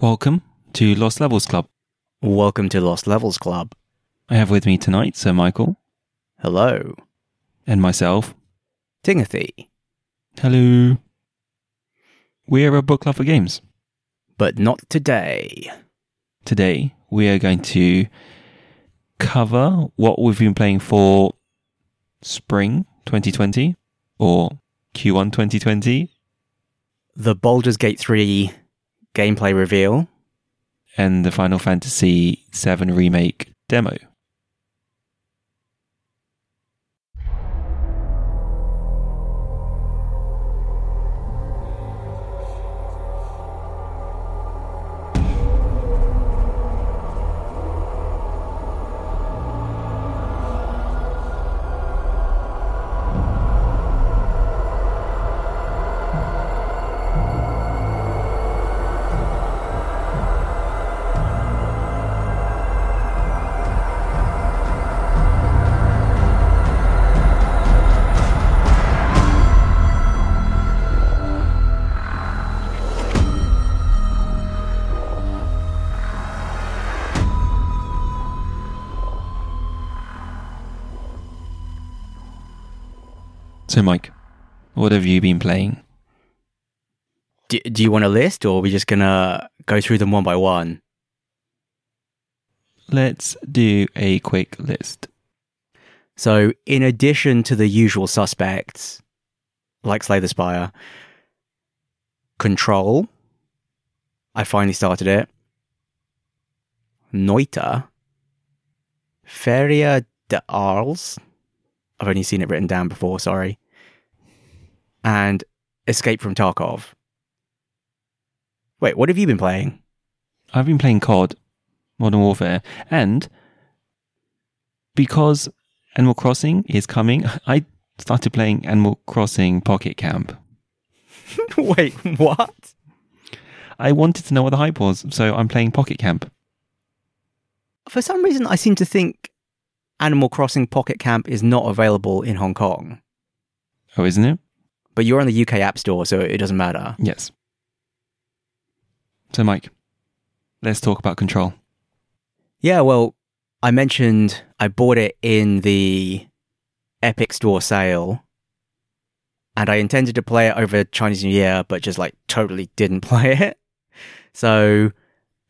Welcome to Lost Levels Club. Welcome to Lost Levels Club. I have with me tonight Sir Michael Hello, and myself. Timothy. Hello. We're a book club for games. But not today. Today, we are going to cover what we've been playing for spring 2020 or Q1 2020 The Baldur's Gate 3 gameplay reveal. and the Final Fantasy VII Remake demo. Mike, what have you been playing? Do, do you want a list or are we just going to go through them one by one? Let's do a quick list. So, in addition to the usual suspects, like Slay the Spire, Control, I finally started it. Noita, Feria de Arles, I've only seen it written down before, sorry. And Escape from Tarkov. Wait, what have you been playing? I've been playing COD, Modern Warfare, and because Animal Crossing is coming, I started playing Animal Crossing Pocket Camp. Wait, what? I wanted to know what the hype was, so I'm playing Pocket Camp. For some reason, I seem to think Animal Crossing Pocket Camp is not available in Hong Kong. Oh, isn't it? But you're on the UK App Store, so it doesn't matter. Yes. So, Mike, let's talk about Control. Yeah, well, I mentioned I bought it in the Epic Store sale, and I intended to play it over Chinese New Year, but just like totally didn't play it. So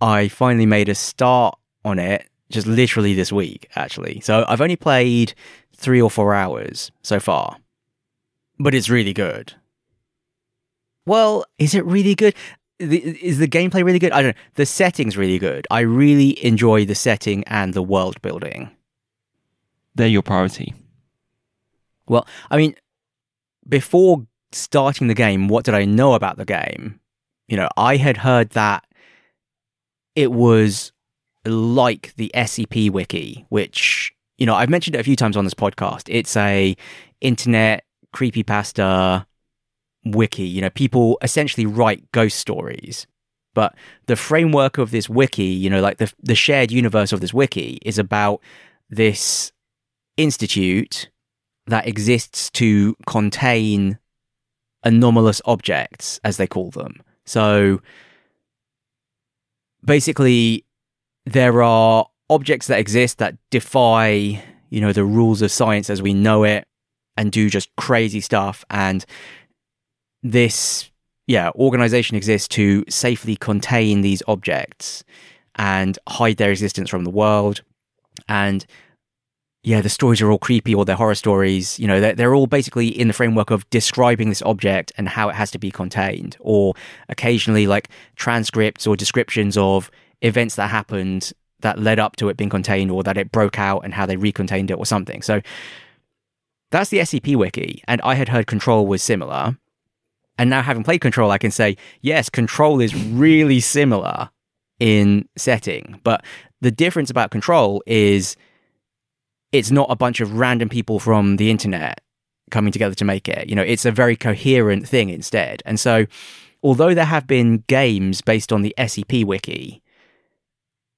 I finally made a start on it just literally this week, actually. So I've only played three or four hours so far, but it's really good. Well, is it really good? The, is the gameplay really good? I don't know. The setting's really good. I really enjoy the setting and the world building. They're your priority. Well, I mean, before starting the game, what did I know about the game? You know, I had heard that it was like the SCP wiki, which, you know, I've mentioned it a few times on this podcast. It's a internet creepypasta wiki. You know, people essentially write ghost stories. But the framework of this wiki, you know, like the the shared universe of this wiki is about this institute that exists to contain anomalous objects, as they call them. So basically, there are objects that exist that defy, you know, the rules of science as we know it and do just crazy stuff. And this, yeah, organization exists to safely contain these objects and hide their existence from the world. And yeah, the stories are all creepy or they're horror stories. You know, they're, they're all basically in the framework of describing this object and how it has to be contained, or occasionally like transcripts or descriptions of events that happened that led up to it being contained or that it broke out and how they recontained it or something. So that's the SCP wiki. And I had heard Control was similar. And now having played Control, I can say, yes, Control is really similar in setting. But the difference about Control is it's not a bunch of random people from the internet coming together to make it. You know, it's a very coherent thing instead. And so, although there have been games based on the SCP wiki,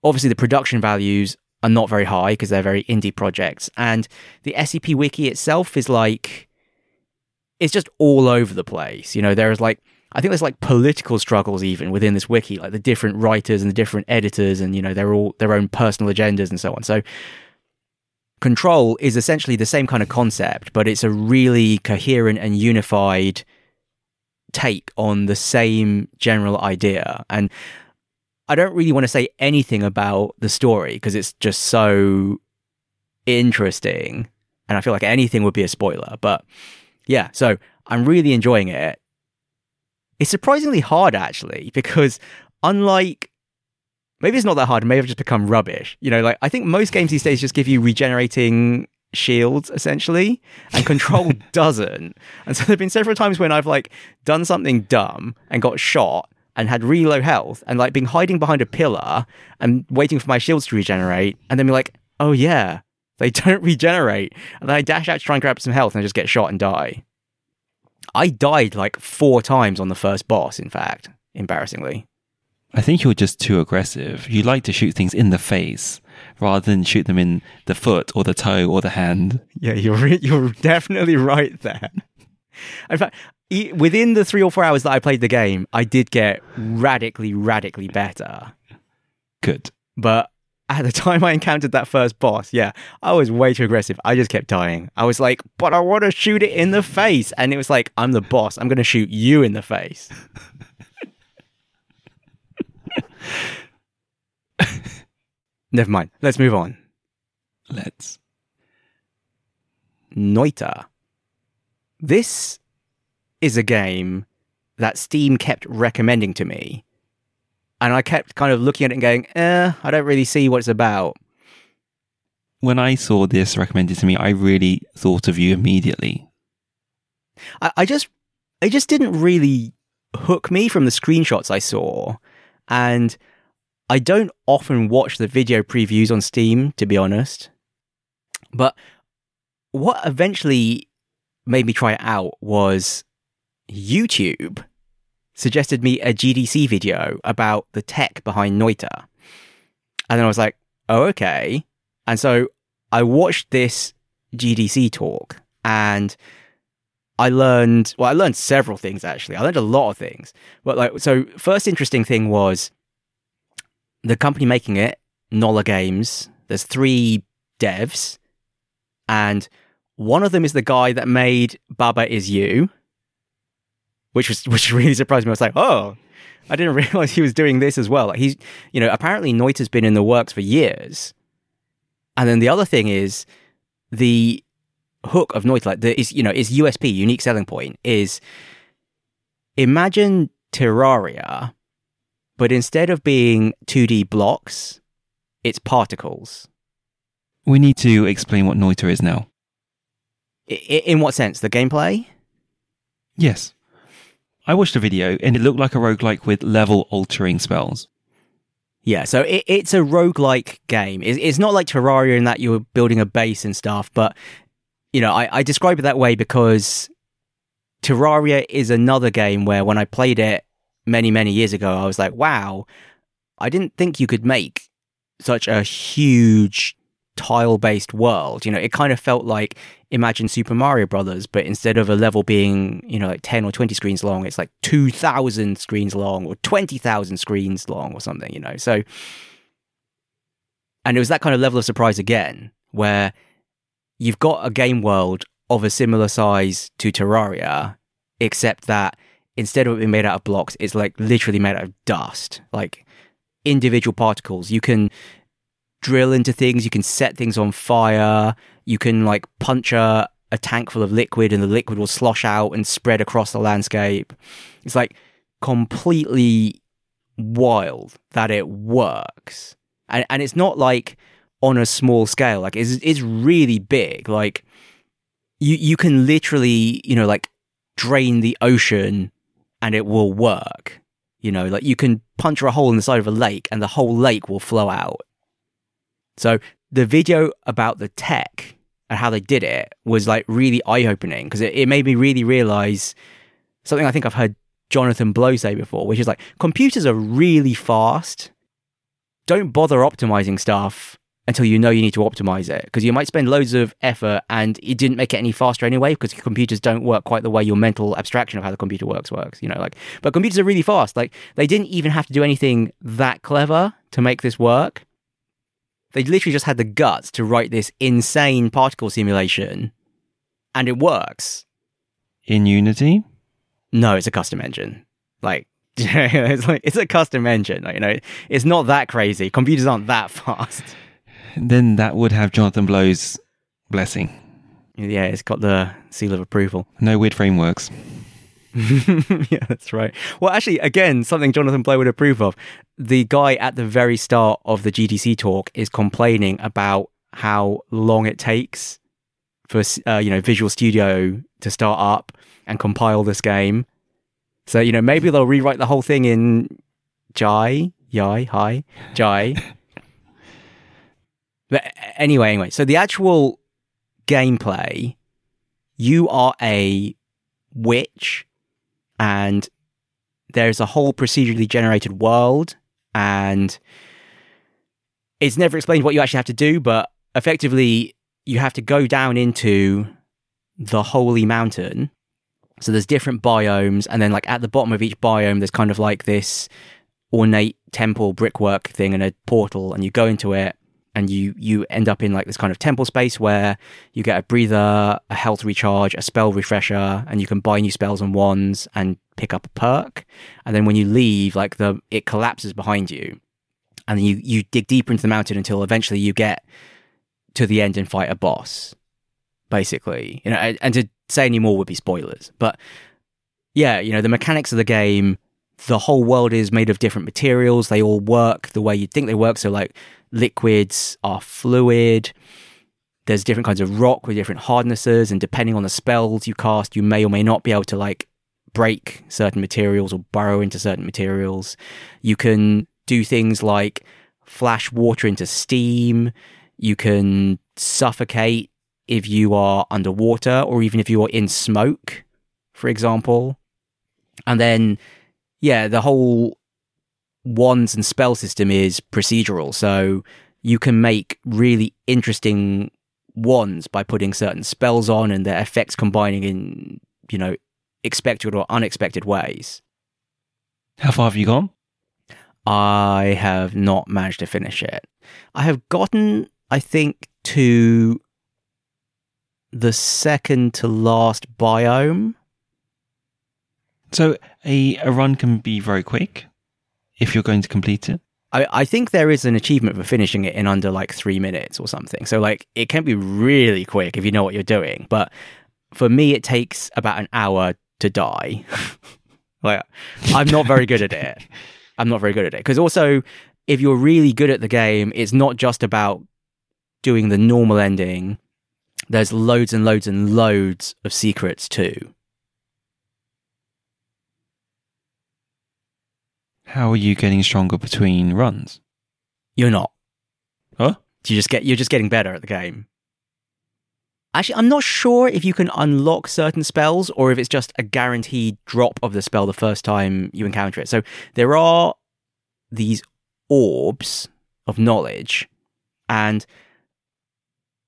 obviously the production values are not very high because they're very indie projects. And the SCP wiki itself is like, it's just all over the place. You know, there is like I think there's like political struggles even within this wiki, like the different writers and the different editors, and you know they're all their own personal agendas and so on. So control is essentially the same kind of concept, but it's a really coherent and unified take on the same general idea. And I don't really want to say anything about the story because it's just so interesting. And I feel like anything would be a spoiler. But yeah, so I'm really enjoying it. It's surprisingly hard actually, because unlike maybe it's not that hard, maybe I've just become rubbish. You know, like I think most games these days just give you regenerating shields essentially and control doesn't and so there have been several times when i've like done something dumb and got shot and had really low health and like been hiding behind a pillar and waiting for my shields to regenerate and then be like oh yeah they don't regenerate and then i dash out to try and grab some health and I just get shot and die i died like four times on the first boss in fact embarrassingly I think you're just too aggressive. You like to shoot things in the face rather than shoot them in the foot or the toe or the hand. Yeah, you're re- you're definitely right there. In fact, within the three or four hours that I played the game, I did get radically, radically better. Good. But at the time I encountered that first boss, yeah, I was way too aggressive. I just kept dying. I was like, but I want to shoot it in the face. And it was like, I'm the boss. I'm going to shoot you in the face. Never mind. Let's move on. Let's. Noita. This is a game that Steam kept recommending to me. And I kept kind of looking at it and going, eh, I don't really see what it's about. When I saw this recommended to me, I really thought of you immediately. I, I just it just didn't really hook me from the screenshots I saw. And I don't often watch the video previews on Steam, to be honest. But what eventually made me try it out was YouTube suggested me a GDC video about the tech behind Noita. And then I was like, oh, okay. And so I watched this GDC talk and I learned, well, I learned several things actually. I learned a lot of things. But like, so first interesting thing was the company making it, Nolla Games, there's three devs, and one of them is the guy that made Baba Is You, which was which really surprised me. I was like, oh, I didn't realize he was doing this as well. Like he's, you know, apparently Noita's been in the works for years. And then the other thing is the hook of Noita, like the is you know, is USP, unique selling point, is imagine Terraria but instead of being 2D blocks, it's particles. We need to explain what Noita is now. I- in what sense? The gameplay? Yes. I watched a video and it looked like a roguelike with level altering spells. Yeah, so it, it's a roguelike game. It's, it's not like Terraria in that you're building a base and stuff, but you know, I, I describe it that way because Terraria is another game where when I played it, many, many years ago, I was like, wow, I didn't think you could make such a huge tile based world. You know, it kind of felt like imagine Super Mario Brothers, but instead of a level being, you know, like 10 or 20 screens long, it's like 2,000 screens long or 20,000 screens long or something, you know. So, and it was that kind of level of surprise again, where you've got a game world of a similar size to Terraria, except that instead of it being made out of blocks, it's like literally made out of dust, like individual particles. You can drill into things, you can set things on fire, you can like punch a, a tank full of liquid and the liquid will slosh out and spread across the landscape. It's like completely wild that it works. And and it's not like on a small scale, like it's it's really big. Like you you can literally, you know, like drain the ocean and it will work. You know, like you can punch a hole in the side of a lake and the whole lake will flow out. So the video about the tech and how they did it was like really eye opening because it, it made me really realize something I think I've heard Jonathan Blow say before, which is like computers are really fast. Don't bother optimizing stuff until you know you need to optimize it because you might spend loads of effort and it didn't make it any faster anyway because computers don't work quite the way your mental abstraction of how the computer works works you know like but computers are really fast like they didn't even have to do anything that clever to make this work they literally just had the guts to write this insane particle simulation and it works In Unity? no it's a custom engine like it's like it's a custom engine like, you know it's not that crazy computers aren't that fast Then that would have Jonathan Blow's blessing. yeah it's got the seal of approval No weird frameworks. yeah, that's right. Well, actually, again, something Jonathan Blow would approve of. The guy at the very start of the GDC talk is complaining about how long it takes for uh, you know Visual Studio to start up and compile this game. So you know maybe they'll rewrite the whole thing in Jai, Yai, Hi, Jai. but anyway, anyway, so the actual gameplay, you are a witch and there's a whole procedurally generated world and it's never explained what you actually have to do but effectively you have to go down into the holy mountain. So there's different biomes and then like at the bottom of each biome there's kind of like this ornate temple brickwork thing and a portal and you go into it and you you end up in like this kind of temple space where you get a breather, a health recharge, a spell refresher, and you can buy new spells and wands and pick up a perk. And then when you leave, like the it collapses behind you, and you you dig deeper into the mountain until eventually you get to the end and fight a boss. Basically, you know, and, and to say any more would be spoilers. But yeah, you know, the mechanics of the game. The whole world is made of different materials. They all work the way you'd think they work. So, like, liquids are fluid. There's different kinds of rock with different hardnesses, and depending on the spells you cast, you may or may not be able to like break certain materials or burrow into certain materials. You can do things like flash water into steam. You can suffocate if you are underwater or even if you are in smoke, for example. And then, yeah, the whole wands and spell system is procedural. So you can make really interesting wands by putting certain spells on and their effects combining in, you know, expected or unexpected ways. How far have you gone? I have not managed to finish it. I have gotten, I think, to the second to last biome. So a, a run can be very quick if you're going to complete it. I, I think there is an achievement for finishing it in under like three minutes or something. So like it can be really quick if you know what you're doing. But for me, it takes about an hour to die. like I'm not very good at it. I'm not very good at it because also if you're really good at the game, it's not just about doing the normal ending. There's loads and loads and loads of secrets too. How are you getting stronger between runs? You're not. Huh? You just get you're just getting better at the game. Actually, I'm not sure if you can unlock certain spells or if it's just a guaranteed drop of the spell the first time you encounter it. So there are these orbs of knowledge, and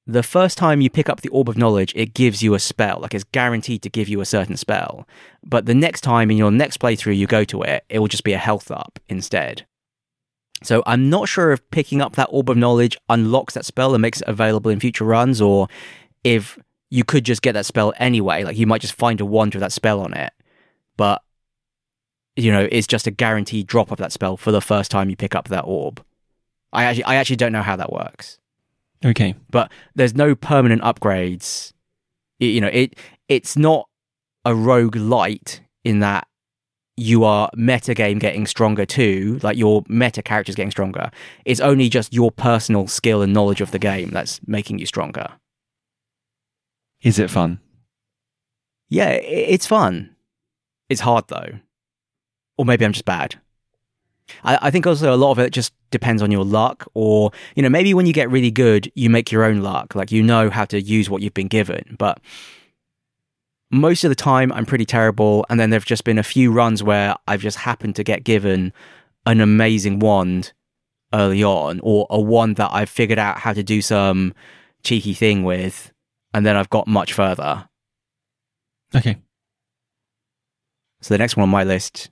the first time you pick up the orb of knowledge, it gives you a spell, like it's guaranteed to give you a certain spell. But the next time in your next playthrough you go to it, it will just be a health up instead. So I'm not sure if picking up that orb of knowledge unlocks that spell and makes it available in future runs, or if you could just get that spell anyway. Like you might just find a wand with that spell on it, but you know it's just a guaranteed drop of that spell for the first time you pick up that orb. I actually, I actually don't know how that works Okay. but there's no permanent upgrades. Y- You know, it it's not a roguelite in that you are meta game getting stronger too, like your meta characters getting stronger. It's only just your personal skill and knowledge of the game that's making you stronger. Is it fun? Yeah, it's fun. It's hard though. Or maybe I'm just bad. I, I think also a lot of it just depends on your luck, or, you know, maybe when you get really good, you make your own luck. Like you know how to use what you've been given. But most of the time, I'm pretty terrible. And then there have just been a few runs where I've just happened to get given an amazing wand early on, or a one that I've figured out how to do some cheeky thing with, and then I've got much further. Okay. So the next one on my list,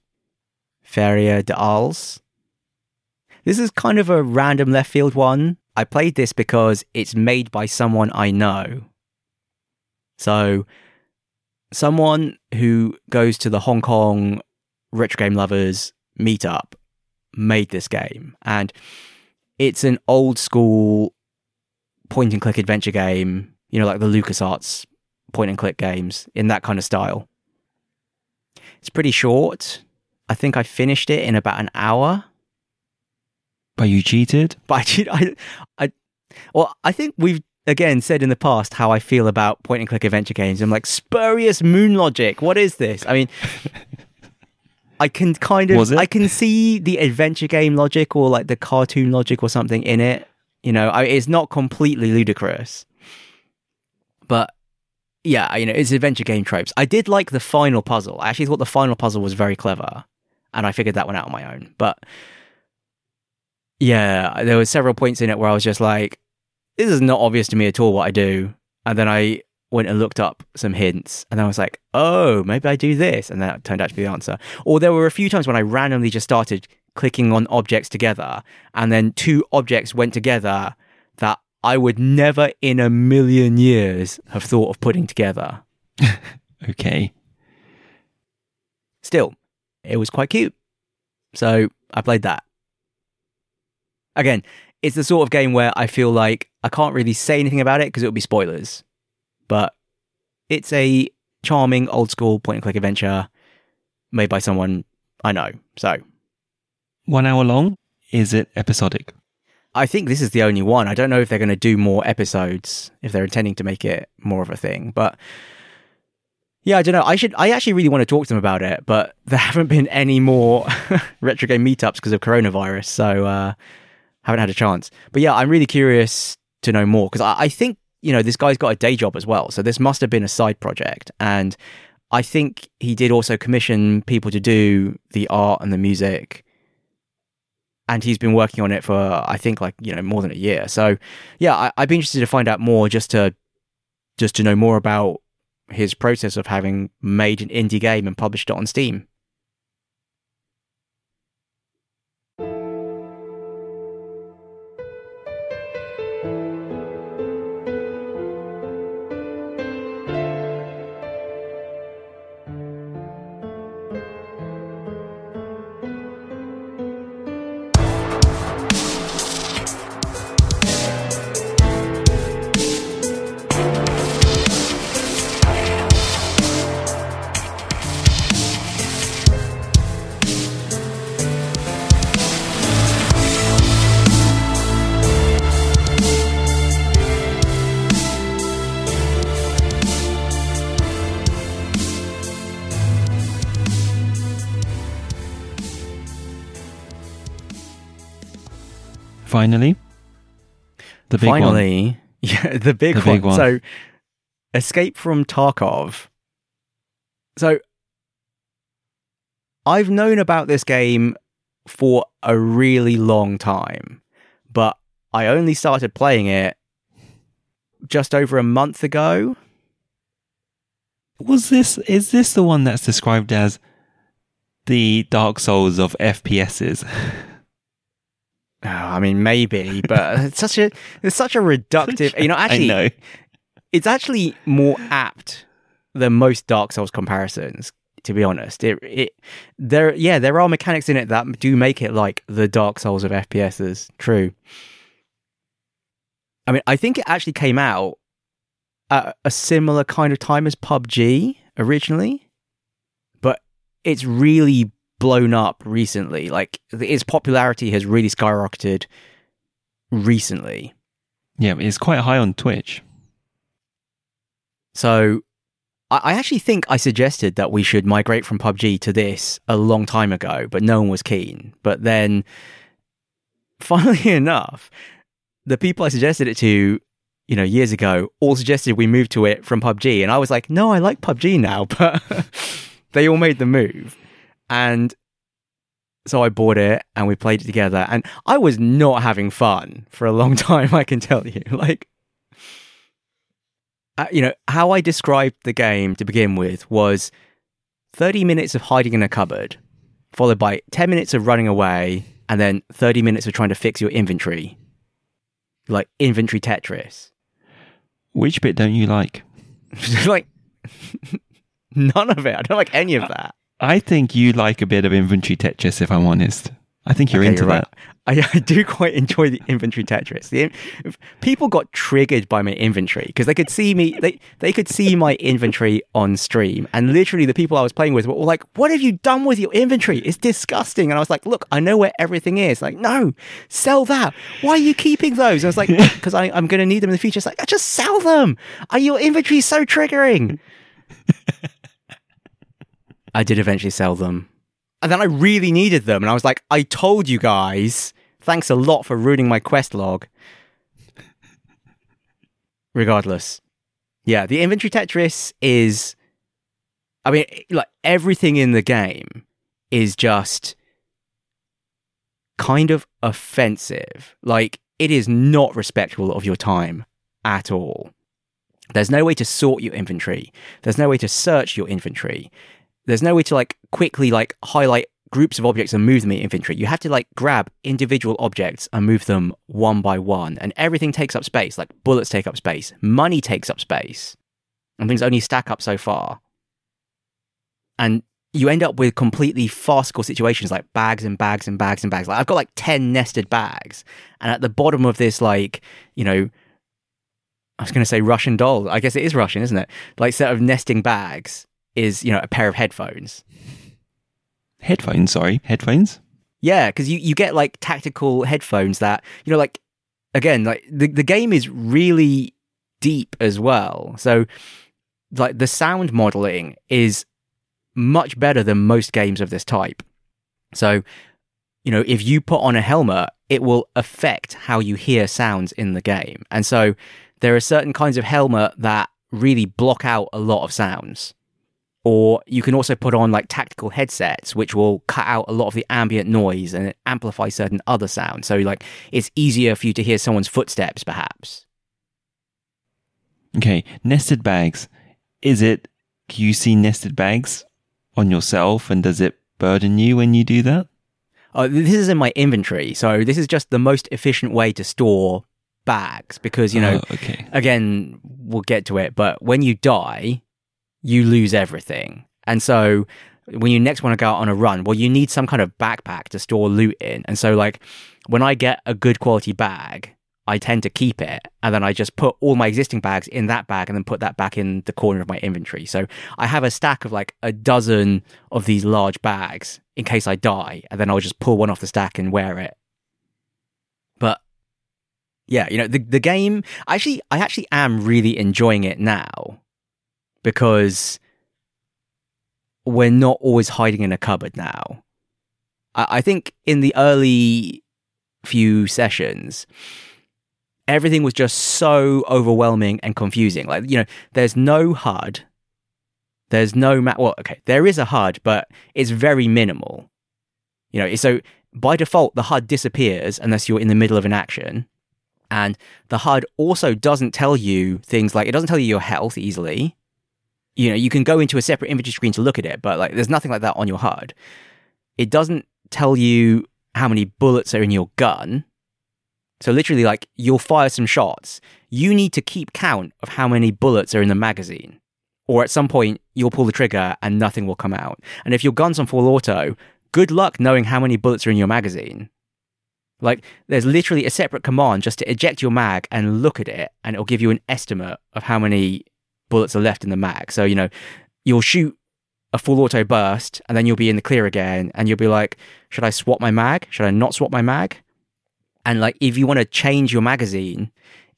Feria de Arles. This is kind of a random left field one. I played this because it's made by someone I know. So, someone who goes to the Hong Kong retro game lovers meetup made this game, and it's an old school point and click adventure game, you know, like the LucasArts point and click games in that kind of style. It's pretty short. I think I finished it in about an hour. But you cheated? But I, cheat- I, I, well, I think we've again said in the past how I feel about point and click adventure games. I'm like spurious moon logic. What is this? I mean, I can kind of? I can see the adventure game logic or like the cartoon logic or something in it. You know, I, it's not completely ludicrous, but yeah, you know, it's adventure game tropes. I did like the final puzzle. I actually thought the final puzzle was very clever, and I figured that one out on my own. But yeah, there were several points in it where I was just like, this is not obvious to me at all what I do. And then I went and looked up some hints, and then I was like, oh, maybe I do this, and that turned out to be the answer. Or there were a few times when I randomly just started clicking on objects together, and then two objects went together that I would never in a million years have thought of putting together. Okay. Still, it was quite cute. So I played that. Again, it's the sort of game where I feel like I can't really say anything about it because it would be spoilers. But it's a charming old school point and click adventure made by someone I know. So One hour long? Is it episodic? I think this is the only one. I don't know if they're going to do more episodes if they're intending to make it more of a thing, but yeah, I don't know. I should. I actually really want to talk to them about it, but there haven't been any more retro game meetups because of coronavirus, so uh, haven't had a chance. But yeah, I'm really curious to know more because I, I think you know this guy's got a day job as well, so this must have been a side project, and I think he did also commission people to do the art and the music and he's been working on it for I think like you know more than a year. So yeah, I, I'd be interested to find out more just to just to know more about his process of having made an indie game and published it on Steam. Finally, the big one. Finally, yeah, the big, The one. big one. So, Escape from Tarkov. So, I've known about this game for a really long time, but I only started playing it just over a month ago. Was this is this the one that's described as the Dark Souls of FPSs? Oh, I mean, maybe, but it's such a it's such a reductive. You know, actually, know. it's actually more apt than most Dark Souls comparisons. To be honest, it it there yeah there are mechanics in it that do make it like the Dark Souls of FPSs. True. I mean, I think it actually came out at a similar kind of time as PUBG originally, but it's really blown up recently. Like its popularity has really skyrocketed recently. Yeah, it's quite high on Twitch. So I, I actually think I suggested that we should migrate from PUBG to this a long time ago, but no one was keen. But then, funnily enough, the people I suggested it to, you know, years ago, all suggested we move to it from PUBG, and I was like, no, I like PUBG now, but they all made the move, and So I bought it and we played it together. And I was not having fun for a long time, I can tell you. Like, uh, you know, how I described the game to begin with was 30 minutes of hiding in a cupboard, followed by 10 minutes of running away, and then 30 minutes of trying to fix your inventory. Like inventory Tetris. Which bit don't you like? like, none of it. I don't like any of that. I think you like a bit of inventory Tetris, if I'm honest. I think you're Okay, into you're that. I, I do quite enjoy the inventory Tetris. The, people got triggered by my inventory because they could see me. They they could see my inventory on stream, and literally the people I was playing with were all like, "What have you done with your inventory? It's disgusting." And I was like, "Look, I know where everything is. Like, no, sell that. Why are you keeping those?" And I was like, "Because I'm going to need them in the future." It's like, just sell them. Are your inventory so triggering? I did eventually sell them. And then I really needed them. And I was like, I told you guys. Thanks a lot for ruining my quest log. Regardless. Yeah, the inventory Tetris is. I mean, like everything in the game is just kind of offensive. Like, it is not respectful of your time at all. There's no way to sort your inventory. There's no way to search your inventory there's no way to like quickly like highlight groups of objects and move them in inventory. You have to like grab individual objects and move them one by one. And everything takes up space. Like bullets take up space, money takes up space, and things only stack up so far. And you end up with completely farcical situations like bags and bags and bags and bags. Like I've got like 10 nested bags. And at the bottom of this, like, you know, I was going to say Russian doll. I guess it is Russian, isn't it? Like set of nesting bags is, you know, a pair of headphones. Headphones, sorry. Headphones? Yeah, because you, you get like tactical headphones that, you know, like, again, like the, the game is really deep as well. So, like, the sound modeling is much better than most games of this type. So, you know, if you put on a helmet, it will affect how you hear sounds in the game. And so, there are certain kinds of helmet that really block out a lot of sounds or you can also put on like tactical headsets which will cut out a lot of the ambient noise and amplify certain other sounds so like it's easier for you to hear someone's footsteps perhaps Okay, nested bags. Is it, do you see nested bags on yourself and does it burden you when you do that? uh, this is in my inventory so this is just the most efficient way to store bags because you know Oh, okay. again we'll get to it but when you die you lose everything. And so when you next want to go out on a run well you need some kind of backpack to store loot in. And so like when i get a good quality bag i tend to keep it and then i just put all my existing bags in that bag and then put that back in the corner of my inventory. So i have a stack of like a dozen of these large bags in case i die and then i'll just pull one off the stack and wear it. But yeah, you know, the the game actually I actually am really enjoying it now because we're not always hiding in a cupboard now. I, I think in the early few sessions, everything was just so overwhelming and confusing. Like, you know, there's no HUD. There's no map. Well, okay, there is a HUD, but it's very minimal. You know, so by default, the HUD disappears unless you're in the middle of an action. And the HUD also doesn't tell you things like it doesn't tell you your health easily. You know, you can go into a separate inventory screen to look at it, but like there's nothing like that on your HUD. It doesn't tell you how many bullets are in your gun. So literally like you'll fire some shots. You need to keep count of how many bullets are in the magazine. Or at some point you'll pull the trigger and nothing will come out. And if your gun's on full auto, good luck knowing how many bullets are in your magazine. Like, there's literally a separate command just to eject your mag and look at it, and it'll give you an estimate of how many bullets are left in the mag. So, you know, you'll shoot a full auto burst, and then you'll be in the clear again, and you'll be like, should I swap my mag? Should I not swap my mag? And like, if you want to change your magazine,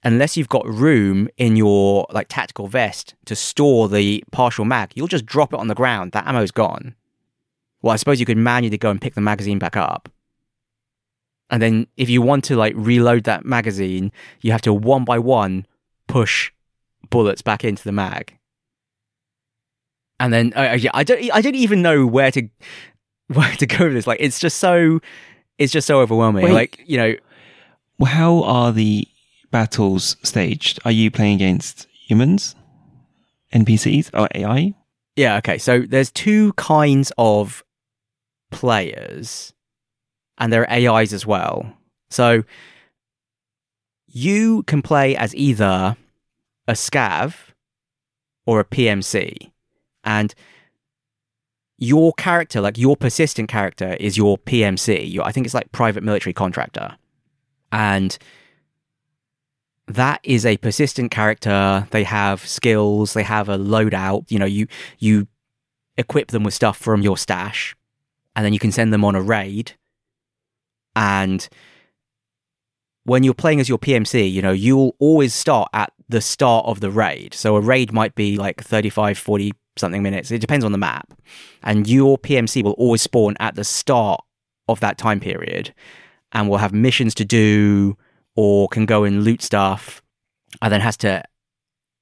unless you've got room in your like tactical vest to store the partial mag, you'll just drop it on the ground. That ammo's gone. Well, I suppose you could manually go and pick the magazine back up. And then if you want to like reload that magazine, you have to one by one push bullets back into the mag. And then uh, yeah, I don't I don't even know where to where to go with this. Like, it's just so, it's just so overwhelming. Wait. Like, you know, how are the battles staged? Are you playing against humans, NPCs, or AI? yeah, okay. So there's two kinds of players, and there are AIs as well. So you can play as either a scav or a PMC, and your character, like your persistent character, is your PMC. Your, I think it's like private military contractor, and that is a persistent character. They have skills. They have a loadout. You know, you you equip them with stuff from your stash, and then you can send them on a raid. And when you're playing as your PMC, you know, you'll always start at the start of the raid. So a raid might be like 35, 40 something minutes. It depends on the map. And your PMC will always spawn at the start of that time period and will have missions to do or can go and loot stuff and then has to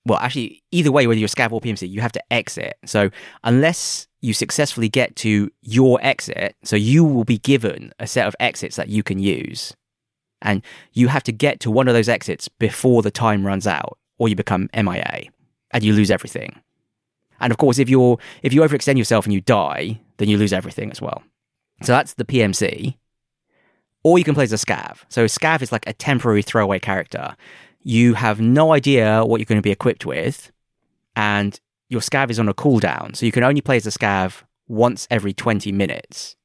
well actually either way whether you're scav or PMC you have to exit. So unless you successfully get to your exit, so you will be given a set of exits that you can use. And you have to get to one of those exits before the time runs out or you become MIA and you lose everything. And of course, if you're if you overextend yourself and you die, then you lose everything as well. So that's the PMC. Or you can play as a scav. So scav is like a temporary throwaway character. You have no idea what you're going to be equipped with, and your scav is on a cooldown. So you can only play as a scav once every 20 minutes.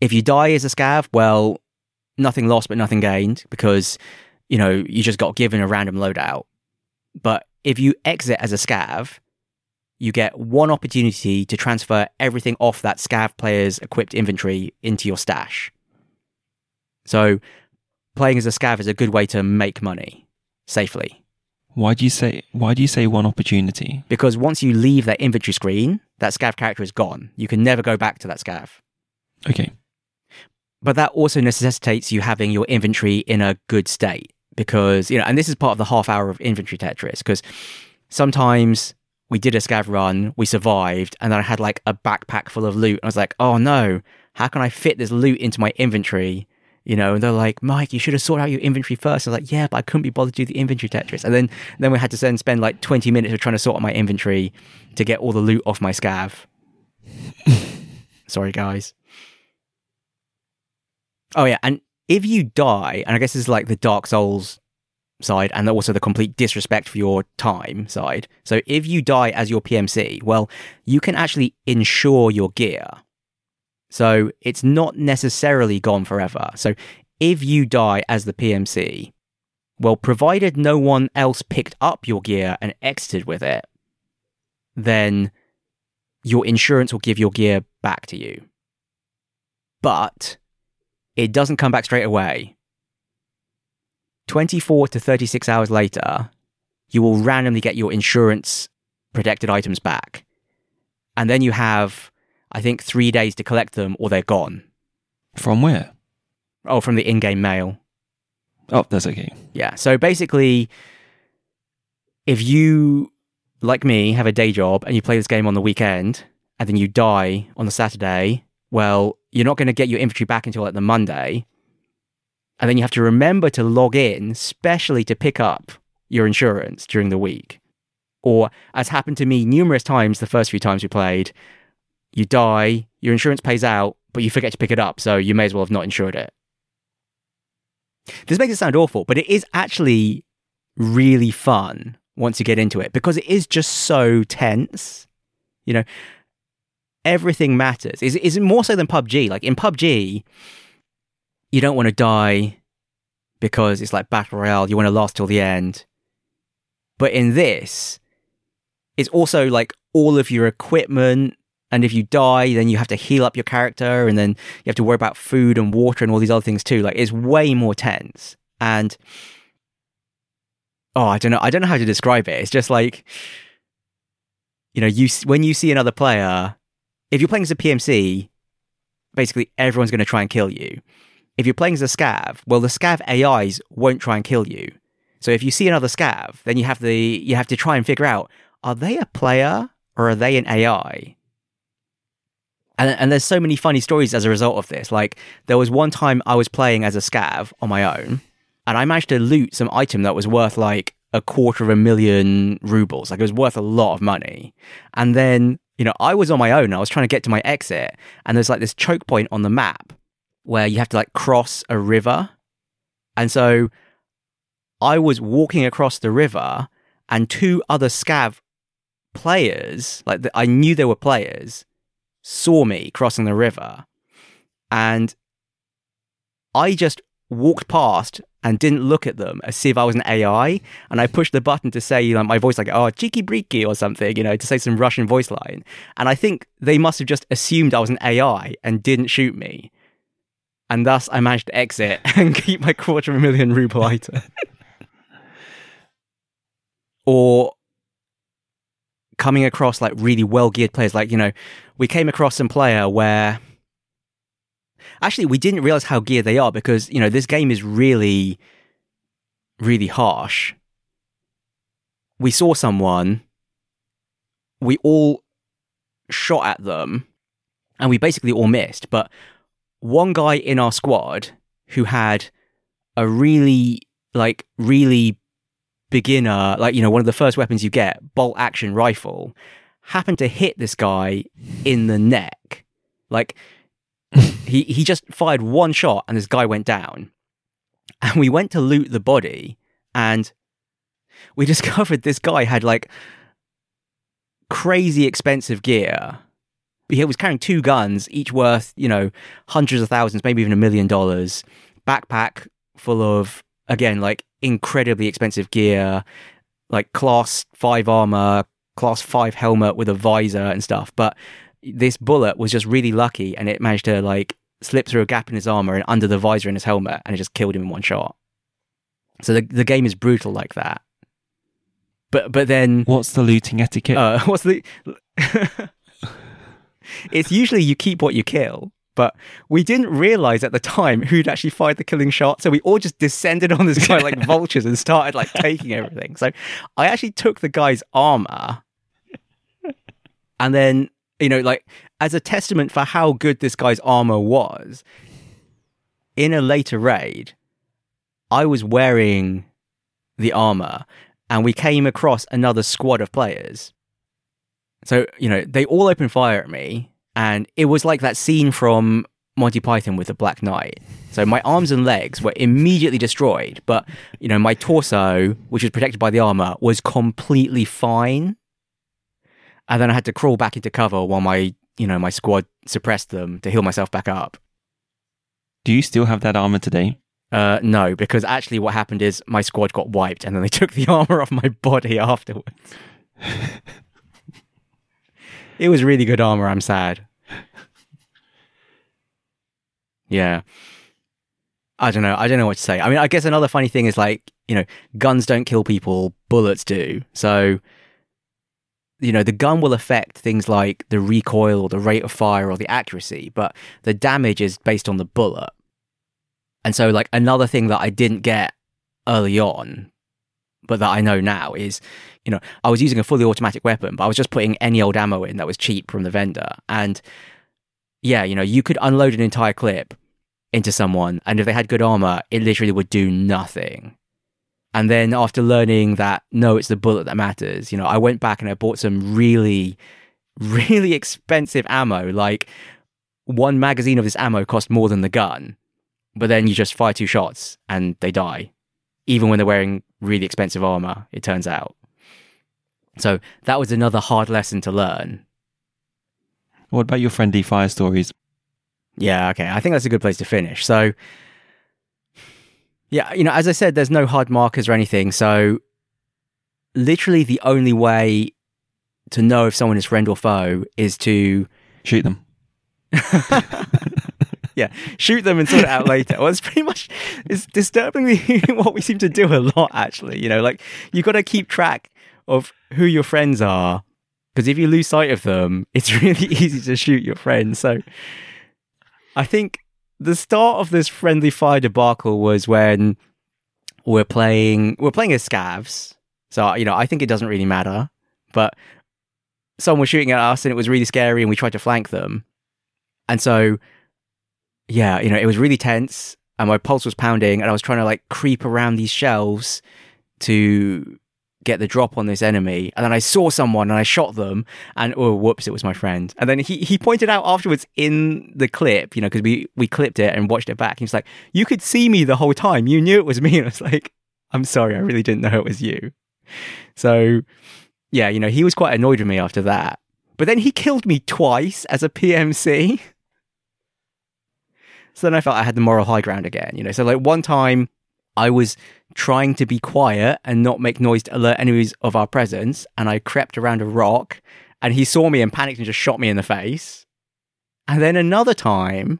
If you die as a scav, well, nothing lost but nothing gained because, you know, you just got given a random loadout. But if you exit as a scav, you get one opportunity to transfer everything off that scav player's equipped inventory into your stash. So, playing as a scav is a good way to make money safely Why do you say? Why do you say one opportunity? because once you leave that inventory screen, that scav character is gone. You can never go back to that scav. Okay. But that also necessitates you having your inventory in a good state because, you know, and this is part of the half hour of inventory Tetris because sometimes we did a scav run, we survived, and then I had like a backpack full of loot. And I was like, oh no, how can I fit this loot into my inventory? You know, and they're like, Mike, you should have sorted out your inventory first. I was like, yeah, but I couldn't be bothered to do the inventory Tetris. And then, then we had to then spend like 20 minutes of trying to sort out my inventory to get all the loot off my scav. Sorry, guys. Oh yeah, and if you die, and I guess this is like the Dark Souls side, and also the complete disrespect for your time side. So if you die as your PMC, well, you can actually insure your gear. So it's not necessarily gone forever. So if you die as the PMC, well, provided no one else picked up your gear and exited with it, then your insurance will give your gear back to you. But it doesn't come back straight away. 24 to 36 hours later, you will randomly get your insurance protected items back. And then you have, I think, three days to collect them or they're gone. From where? Oh, from the in game mail. Oh, that's okay. Yeah. So basically, if you, like me, have a day job and you play this game on the weekend and then you die on the Saturday, well, you're not going to get your inventory back until like the Monday. And then you have to remember to log in, specially to pick up your insurance during the week. Or, as happened to me numerous times the first few times we played, you die, your insurance pays out, but you forget to pick it up, so you may as well have not insured it. This makes it sound awful, but it is actually really fun once you get into it because it is just so tense. You know, everything matters. Is is more so than PUBG? Like in PUBG, you don't want to die because it's like battle royale. You want to last till the end. But in this, it's also like all of your equipment. And if you die, then you have to heal up your character, and then you have to worry about food and water and all these other things too. Like it's way more tense. And oh, I don't know. I don't know how to describe it. It's just like you know, you when you see another player, if you're playing as a PMC, basically everyone's going to try and kill you. If you're playing as a scav, well, the scav AIs won't try and kill you. So if you see another scav, then you have the you have to try and figure out are they a player or are they an AI? And, and there's so many funny stories as a result of this. Like there was one time I was playing as a scav on my own, and I managed to loot some item that was worth like a quarter of a million rubles. Like it was worth a lot of money. And then, you know, I was on my own. I was trying to get to my exit, and there's like this choke point on the map where you have to like cross a river. And so I was walking across the river, and two other scav players, like the, I knew they were players, saw me crossing the river. And I just walked past and didn't look at them as if I was an AI. And I pushed the button to say, you know, my voice like, oh, cheeky breeky or something, you know, to say some Russian voice line. And I think they must have just assumed I was an AI and didn't shoot me. And thus I managed to exit and keep my quarter of a million ruble item. or coming across like really well geared players. Like, you know, we came across some player where actually we didn't realize how geared they are because, you know, this game is really, really harsh. We saw someone, we all shot at them, and we basically all missed. But one guy in our squad who had a really, like, really beginner, like, you know, one of the first weapons you get, bolt action rifle, happened to hit this guy in the neck. Like, he, he just fired one shot and this guy went down. And we went to loot the body and we discovered this guy had like crazy expensive gear. He was carrying two guns, each worth, you know, hundreds of thousands, maybe even a million dollars. Backpack full of, again, like incredibly expensive gear, like class five armor, class five helmet with a visor and stuff. But this bullet was just really lucky and it managed to like slip through a gap in his armor and under the visor in his helmet and it just killed him in one shot. So the the game is brutal like that. But but then What's the looting etiquette? uh, what's the It's usually you keep what you kill. But we didn't realize at the time who'd actually fired the killing shot. So we all just descended on this guy like vultures and started like taking everything. So I actually took the guy's armor and then, you know, like as a testament for how good this guy's armor was, in a later raid, I was wearing the armor and we came across another squad of players. So, you know, they all opened fire at me and it was like that scene from Monty Python with the Black Knight. So my arms and legs were immediately destroyed, but you know my torso, which was protected by the armor, was completely fine. And then I had to crawl back into cover while my you know my squad suppressed them to heal myself back up. Do you still have that armor today? Uh, no, because actually what happened is my squad got wiped, and then they took the armor off my body afterwards. it was really good armor. I'm sad. Yeah. I don't know. I don't know what to say. I mean, I guess another funny thing is like, you know, guns don't kill people, bullets do. So, you know, the gun will affect things like the recoil or the rate of fire or the accuracy, but the damage is based on the bullet. And so, like, another thing that I didn't get early on, but that I know now is, you know, I was using a fully automatic weapon, but I was just putting any old ammo in that was cheap from the vendor. And yeah, you know, you could unload an entire clip into someone, and if they had good armor, it literally would do nothing. And then after learning that, no, it's the bullet that matters, you know, I went back and I bought some really, really expensive ammo. Like one magazine of this ammo cost more than the gun, but then you just fire two shots and they die, even when they're wearing really expensive armor, it turns out. So that was another hard lesson to learn What about your friendly fire stories? Yeah, okay. I think that's a good place to finish. So, yeah, you know, as I said, there's no hard markers or anything. So, literally, the only way to know if someone is friend or foe is to Shoot them. yeah, shoot them and sort it out later. Well, it's pretty much it's disturbingly what we seem to do a lot. Actually, you know, like you've got to keep track of who your friends are because if you lose sight of them, it's really easy to shoot your friends. So, I think the start of this friendly fire debacle was when we're playing we're playing as scavs. So you know, I think it doesn't really matter, but someone was shooting at us and it was really scary, and we tried to flank them. And so, yeah, you know, it was really tense and my pulse was pounding and I was trying to like creep around these shelves to get the drop on this enemy. And then I saw someone and I shot them and oh, whoops, it was my friend. And then he, he pointed out afterwards in the clip, you know, because we, we clipped it and watched it back. He was like, you could see me the whole time. You knew it was me. And I was like, I'm sorry. I really didn't know it was you. So yeah, you know, he was quite annoyed with me after that. But then he killed me twice as a PMC. So then I felt I had the moral high ground again, you know. So like one time I was trying to be quiet and not make noise to alert enemies of our presence, and I crept around a rock and he saw me and panicked and just shot me in the face. And then another time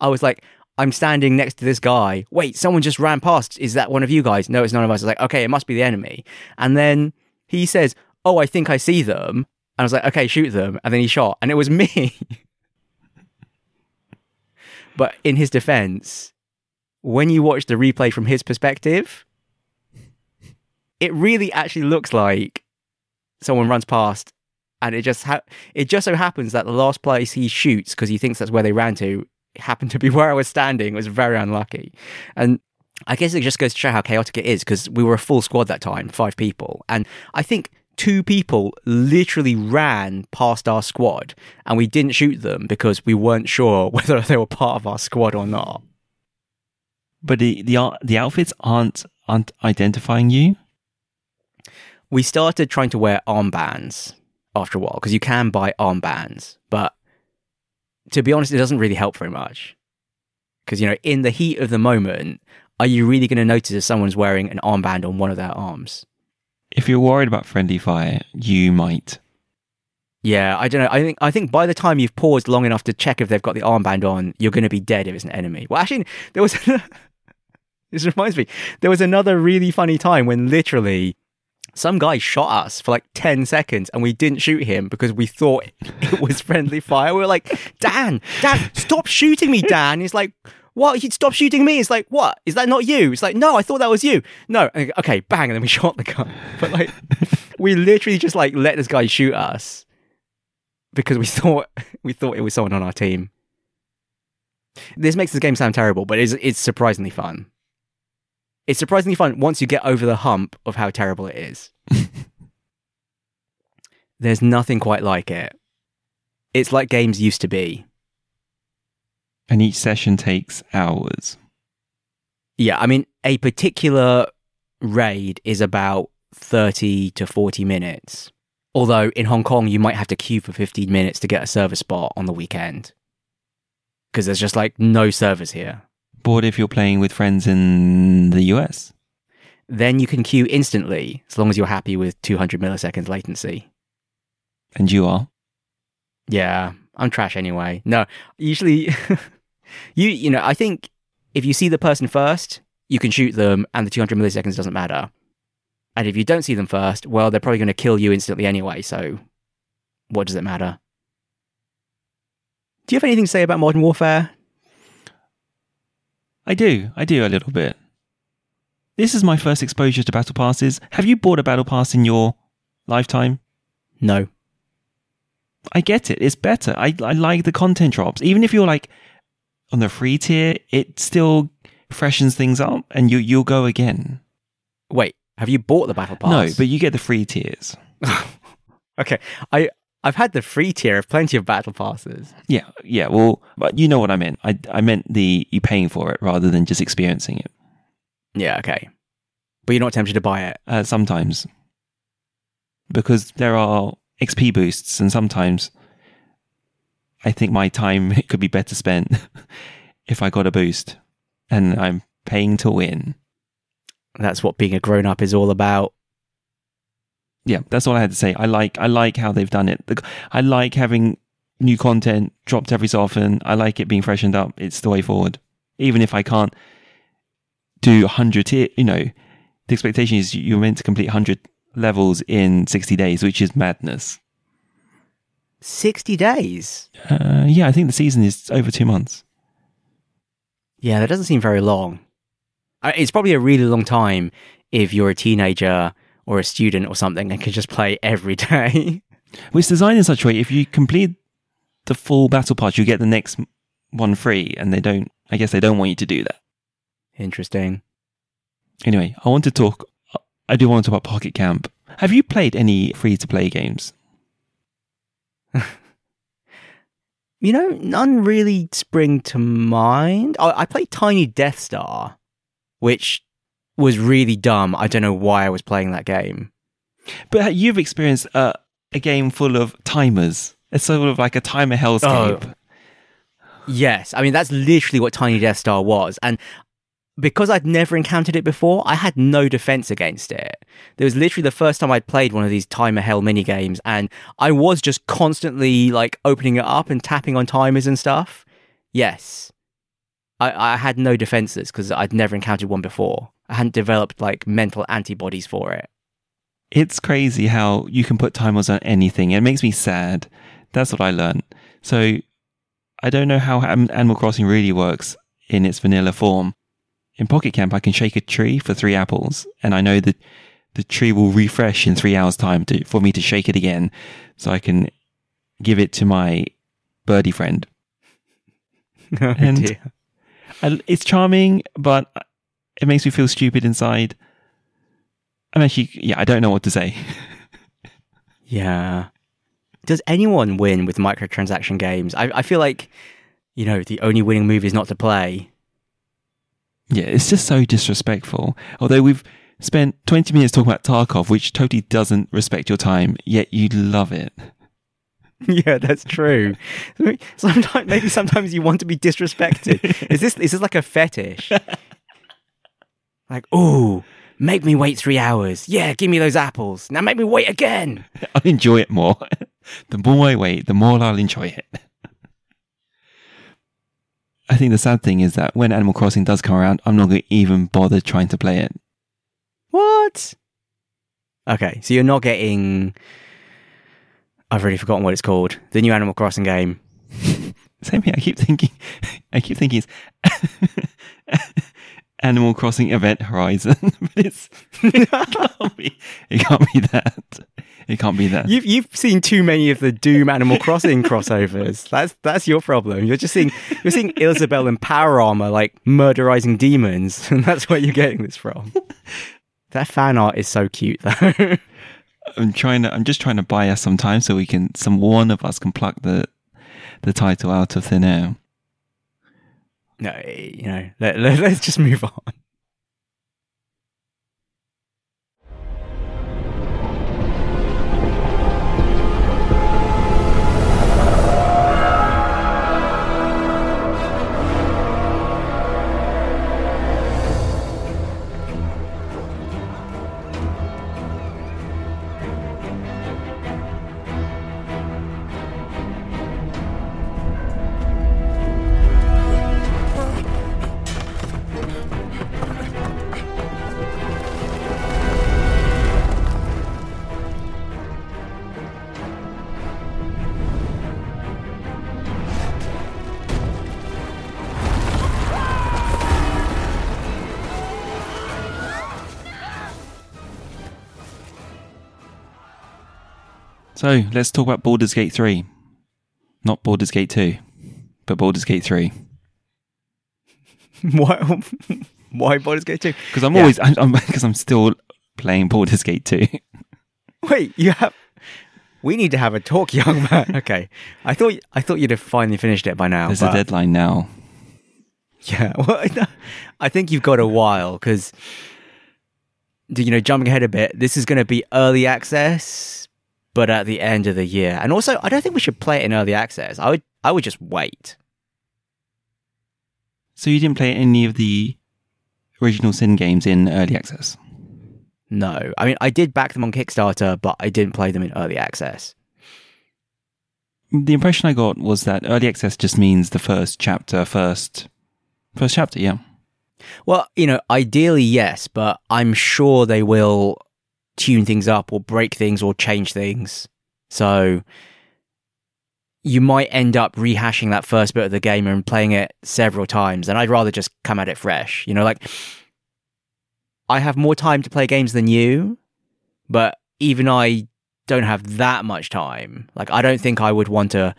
I was like, I'm standing next to this guy. Wait, someone just ran past. Is that one of you guys? No, it's none of us. I was like, okay, it must be the enemy. And then he says, Oh, I think I see them. And I was like, okay, shoot them. And then he shot, and it was me. But in his defense, when you watch the replay from his perspective, it really actually looks like someone runs past and it just ha- it just so happens that the last place he shoots because he thinks that's where they ran to happened to be where I was standing. It was very unlucky. And I guess it just goes to show how chaotic it is because we were a full squad that time, five people. And I think two people literally ran past our squad and we didn't shoot them because we weren't sure whether they were part of our squad or not. But the the, the outfits aren't aren't identifying you. We started trying to wear armbands after a while because you can buy armbands, but to be honest, it doesn't really help very much. Because you know, in the heat of the moment, are you really going to notice if someone's wearing an armband on one of their arms? If you're worried about friendly fire, you might. Yeah, I don't know. I think I think by the time you've paused long enough to check if they've got the armband on, you're going to be dead if it's an enemy. Well, actually, there was. this reminds me. There was another really funny time when literally some guy shot us for like 10 seconds and we didn't shoot him because we thought it was friendly fire. We were like, Dan, Dan, stop shooting me, Dan. He's like, what? He'd stop shooting me. It's like, what? Is that not you? It's like, no, I thought that was you. No. Okay, bang. And then we shot the guy. But like, we literally just like let this guy shoot us because we thought, we thought it was someone on our team. This makes this game sound terrible, but it's, it's surprisingly fun. It's surprisingly fun once you get over the hump of how terrible it is. There's nothing quite like it. It's like games used to be and each session takes hours. Yeah, I mean, a particular raid is about 30 to 40 minutes. Although in Hong Kong, you might have to queue for 15 minutes to get a server spot on the weekend. Because there's just like no servers here. But if you're playing with friends in the US? Then you can queue instantly, as long as you're happy with 200 milliseconds latency. And you are? Yeah, I'm trash anyway. No, usually, you you know, I think if you see the person first, you can shoot them, and the 200 milliseconds doesn't matter. And if you don't see them first, well, they're probably going to kill you instantly anyway. So, what does it matter? Do you have anything to say about Modern Warfare? I do. I do a little bit. This is my first exposure to battle passes. Have you bought a battle pass in your lifetime? No. I get it. It's better. I, I like the content drops. Even if you're like on the free tier, it still freshens things up and you, you'll go again. Wait, have you bought the battle pass? No, but you get the free tiers. okay. I, I've had the free tier of plenty of battle passes. Yeah, yeah. Well, but you know what I meant. I, I meant the you paying for it rather than just experiencing it. Yeah, okay. But you're not tempted to buy it? Uh, sometimes. Because there are XP boosts, and sometimes I think my time could be better spent if I got a boost and I'm paying to win. That's what being a grown up is all about. Yeah, that's all I had to say. I like I like how they've done it. I like having new content dropped every so often. I like it being freshened up. It's the way forward. Even if I can't do 100 you know, the expectation is you're meant to complete 100 levels in 60 days, which is madness. 60 days? Uh, yeah, I think the season is over two months. Yeah, that doesn't seem very long. It's probably a really long time if you're a teenager or a student or something and can just play every day. well, it's designed in such a way if you complete the full battle pass, you get the next one free, and they don't. I guess they don't want you to do that. Interesting. Anyway, I want to talk. I do want to talk about Pocket Camp. Have you played any free to play games? You know, none really spring to mind. I, I played Tiny Death Star, which was really dumb. I don't know why I was playing that game. But you've experienced uh, a game full of timers. It's sort of like a timer hellscape. Oh. Yes, I mean that's literally what Tiny Death Star was, and because I'd never encountered it before, I had no defense against it. There was literally the first time I'd played one of these timer hell mini games, and I was just constantly like opening it up and tapping on timers and stuff. Yes, I, I had no defenses because I'd never encountered one before. I hadn't developed like mental antibodies for it. It's crazy how you can put timers on anything. It makes me sad. That's what I learned. So I don't know how Animal Crossing really works in its vanilla form in Pocket Camp, I can shake a tree for three apples, and I know that the tree will refresh in three hours' time to, for me to shake it again, so I can give it to my birdie friend. Oh, and I, it's charming, but it makes me feel stupid inside. I'm actually, yeah, I don't know what to say. yeah. Does anyone win with microtransaction games? I, I feel like, you know, the only winning move is not to play. Yeah, it's just so disrespectful. Although we've spent 20 minutes talking about Tarkov, which totally doesn't respect your time, yet you love it. Yeah, that's true. Sometimes, maybe sometimes you want to be disrespected. Is this is this like a fetish? Like, oh, make me wait three hours. Yeah, give me those apples. Now make me wait again. I'll enjoy it more. The more I wait, the more I'll enjoy it. I think the sad thing is that when Animal Crossing does come around, I'm not going to even bother trying to play it. What? Okay, so you're not getting. I've already forgotten what it's called. The new Animal Crossing game. Same here. I keep thinking. I keep thinking it's Animal Crossing Event Horizon, but it's it can't be. It can't be that. It can't be that. You've you've seen too many of the Doom Animal Crossing crossovers. That's that's your problem. You're just seeing you're seeing Isabelle in power armor like murderizing demons, and that's where you're getting this from. that fan art is so cute though. I'm trying to. I'm just trying to buy us some time so we can. Some one of us can pluck the the title out of thin air. No, eh, you know, let, let, let's just move on. So let's talk about Baldur's Gate 3. Not Baldur's Gate 2, but Baldur's Gate 3. why, why Baldur's Gate 2? Because I'm yeah. always, because I'm, I'm, I'm still playing Baldur's Gate 2. Wait, you have. We need to have a talk, young man. Okay, I thought I thought you'd have finally finished it by now. There's but... a deadline now. Yeah, well, I think you've got a while because, you know, jumping ahead a bit, this is going to be early access but at the end of the year. And also, I don't think we should play it in early access. I would, I would just wait. So you didn't play any of the original Sin games in early access? No, I mean I did back them on Kickstarter, but I didn't play them in early access. The impression I got was that early access just means the first chapter, first, first chapter. Yeah. Well, you know, ideally yes, but I'm sure they will tune things up or break things or change things. So you might end up rehashing that first bit of the game and playing it several times. And I'd rather just come at it fresh. You know, like I have more time to play games than you, but even I don't have that much time. Like I don't think I would want to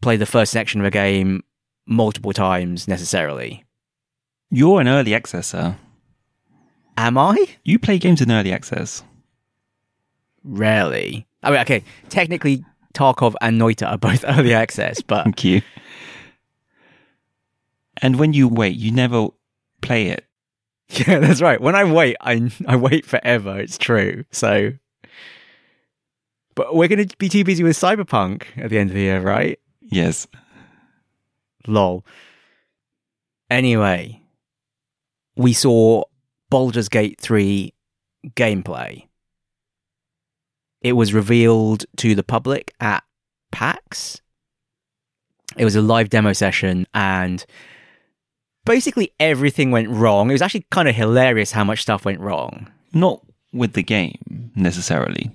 play the first section of a game multiple times necessarily. You're an early accessor. Am I? You play games in early access. Rarely. I mean, okay, technically Tarkov and Noita are both early access, but Thank you. And when you wait, you never play it. yeah, that's right. When I wait, I I wait forever. It's true. So, but we're going to be too busy with Cyberpunk at the end of the year, right? Yes. Lol. Anyway, we saw Baldur's Gate 3 gameplay. It was revealed to the public at PAX. It was a live demo session and basically everything went wrong. It was actually kind of hilarious how much stuff went wrong. Not with the game necessarily.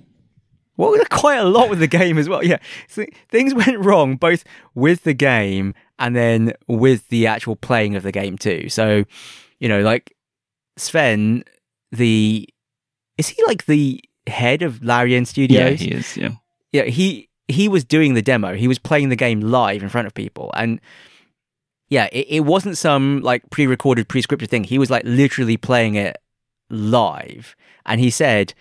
Well, quite a lot with the game as well. Yeah, so things went wrong both with the game and then with the actual playing of the game too. So, you know, like Swen, the is he like the head of Larian Studios? Yeah, he is. Yeah. yeah, he he was doing the demo. He was playing the game live in front of people, and yeah, it, it wasn't some like pre-recorded, pre-scripted thing. He was like literally playing it live, and he said,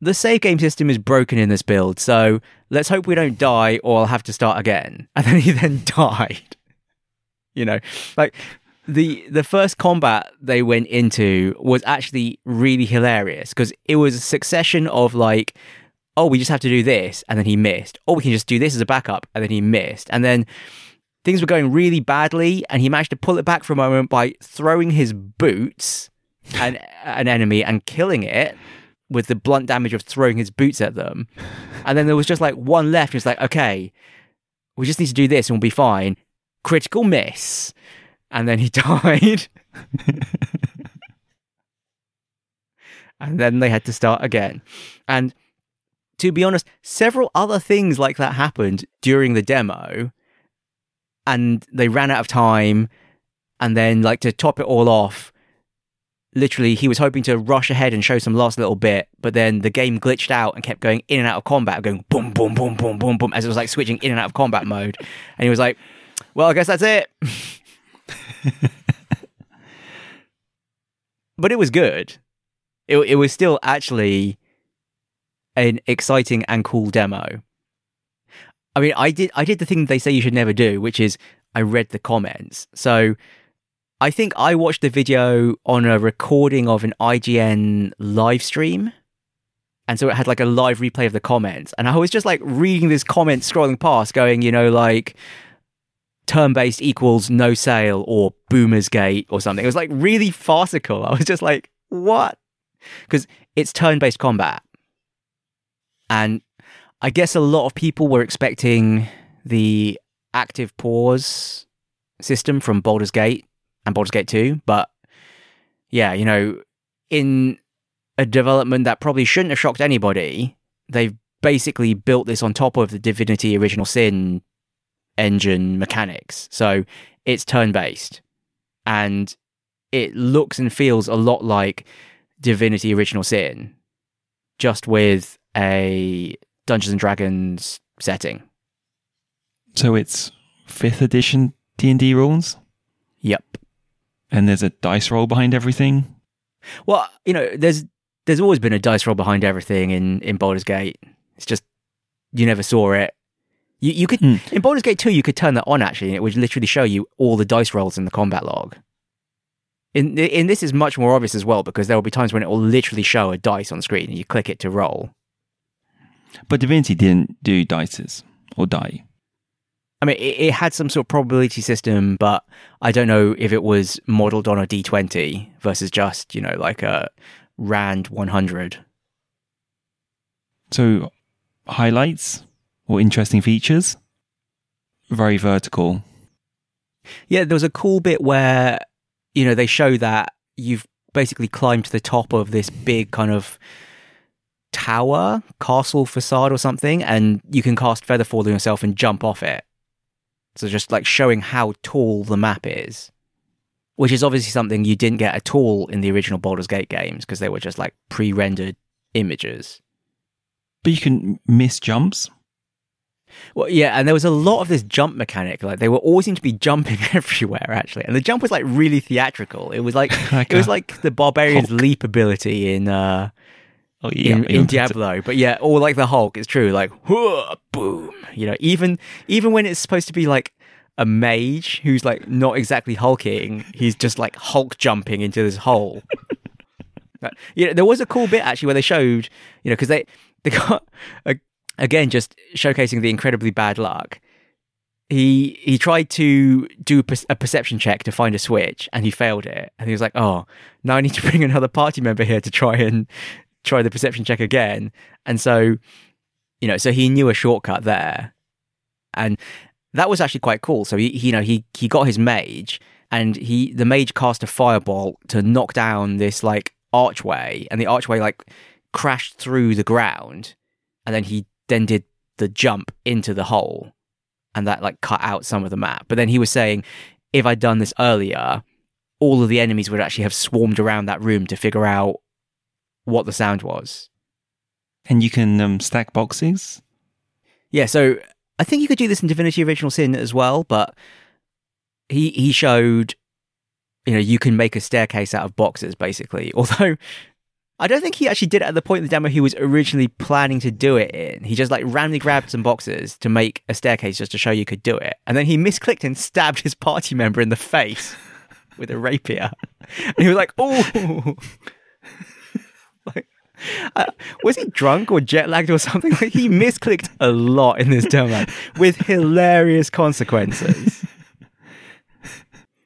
"The save game system is broken in this build, so let's hope we don't die, or I'll have to start again." And then he then died. You know, like the the first combat they went into was actually really hilarious because it was a succession of like oh we just have to do this and then he missed. Oh we can just do this as a backup and then he missed. And then things were going really badly and he managed to pull it back for a moment by throwing his boots at an enemy and killing it with the blunt damage of throwing his boots at them. And then there was just like one left it's like okay we just need to do this and we'll be fine. Critical miss and then he died. and then they had to start again. And to be honest, several other things like that happened during the demo, and they ran out of time. And then, like, to top it all off, literally, he was hoping to rush ahead and show some last little bit, but then the game glitched out and kept going in and out of combat, going boom, boom, boom, boom, boom, boom, as it was like switching in and out of combat mode. And he was like, well, I guess that's it. but it was good. It it was still actually an exciting and cool demo. I mean, I did I did the thing they say you should never do, which is I read the comments. So I think I watched the video on a recording of an IGN live stream. And so it had like a live replay of the comments. And I was just like reading this comment, scrolling past, going, you know, like, turn based equals no sale or boomers gate or something. It was like really farcical. I was just like, what? Because it's turn based combat. And I guess a lot of people were expecting the active pause system from Baldur's Gate and Baldur's Gate 2. But yeah, you know, in a development that probably shouldn't have shocked anybody, they've basically built this on top of the Divinity Original Sin engine mechanics. So it's turn based and it looks and feels a lot like Divinity Original Sin, just with a Dungeons and Dragons setting. So it's fifth edition D and D rules, Yep. and there's a dice roll behind everything. Well, you know, there's there's always been a dice roll behind everything in in Baldur's Gate. It's just you never saw it. You you could Hmm. in Baldur's Gate 2 you could turn that on actually and it would literally show you all the dice rolls in the combat log. In in this is much more obvious as well because there will be times when it will literally show a dice on screen and you click it to roll. But Divinity didn't do dices or die. I mean, it, it had some sort of probability system, but I don't know if it was modeled on a D20 versus just, you know, like a Rand 100. So highlights or interesting features. Very vertical. Yeah, there was a cool bit where, you know, they show that you've basically climbed to the top of this big kind of tower, castle facade or something, and you can cast Featherfall on yourself and jump off it. So just like showing how tall the map is. Which is obviously something you didn't get at all in the original Baldur's Gate games because they were just like pre rendered images. But you can miss jumps. Well, yeah, and there was a lot of this jump mechanic. Like they were always seemed to be jumping everywhere, actually, and the jump was like really theatrical. It was like, Like it was like the barbarian's Hulk. leap ability in uh Oh yeah, in, in Diablo. But yeah, or like the Hulk, it's true. Like "Whoa, boom, you know, even even when it's supposed to be like a mage who's like not exactly hulking, he's just like Hulk jumping into this hole. Uh, you know, there was a cool bit actually where they showed, you know, because they they got a, again just showcasing the incredibly bad luck. He he tried to do a perception check to find a switch and he failed it. And he was like, "Oh, now I need to bring another party member here to try and try the perception check again." And so, you know, so he knew a shortcut there, and that was actually quite cool. So he, he you know, he he got his mage, and he the mage cast a fireball to knock down this like archway, and the archway like crashed through the ground, and then he then did the jump into the hole, and that like cut out some of the map. But then he was saying, if I'd done this earlier, all of the enemies would actually have swarmed around that room to figure out what the sound was. and you can um, stack boxes. Yeah, so I think you could do this in Divinity Original Sin as well, but he he showed you know you can make a staircase out of boxes basically. Although I don't think he actually did it at the point in the demo he was originally planning to do it in. He just like randomly grabbed some boxes to make a staircase just to show you could do it, and then he misclicked and stabbed his party member in the face with a rapier, and he was like, "Oh." like, uh, was he drunk or jet lagged or something? Like he misclicked a lot in this demo with hilarious consequences.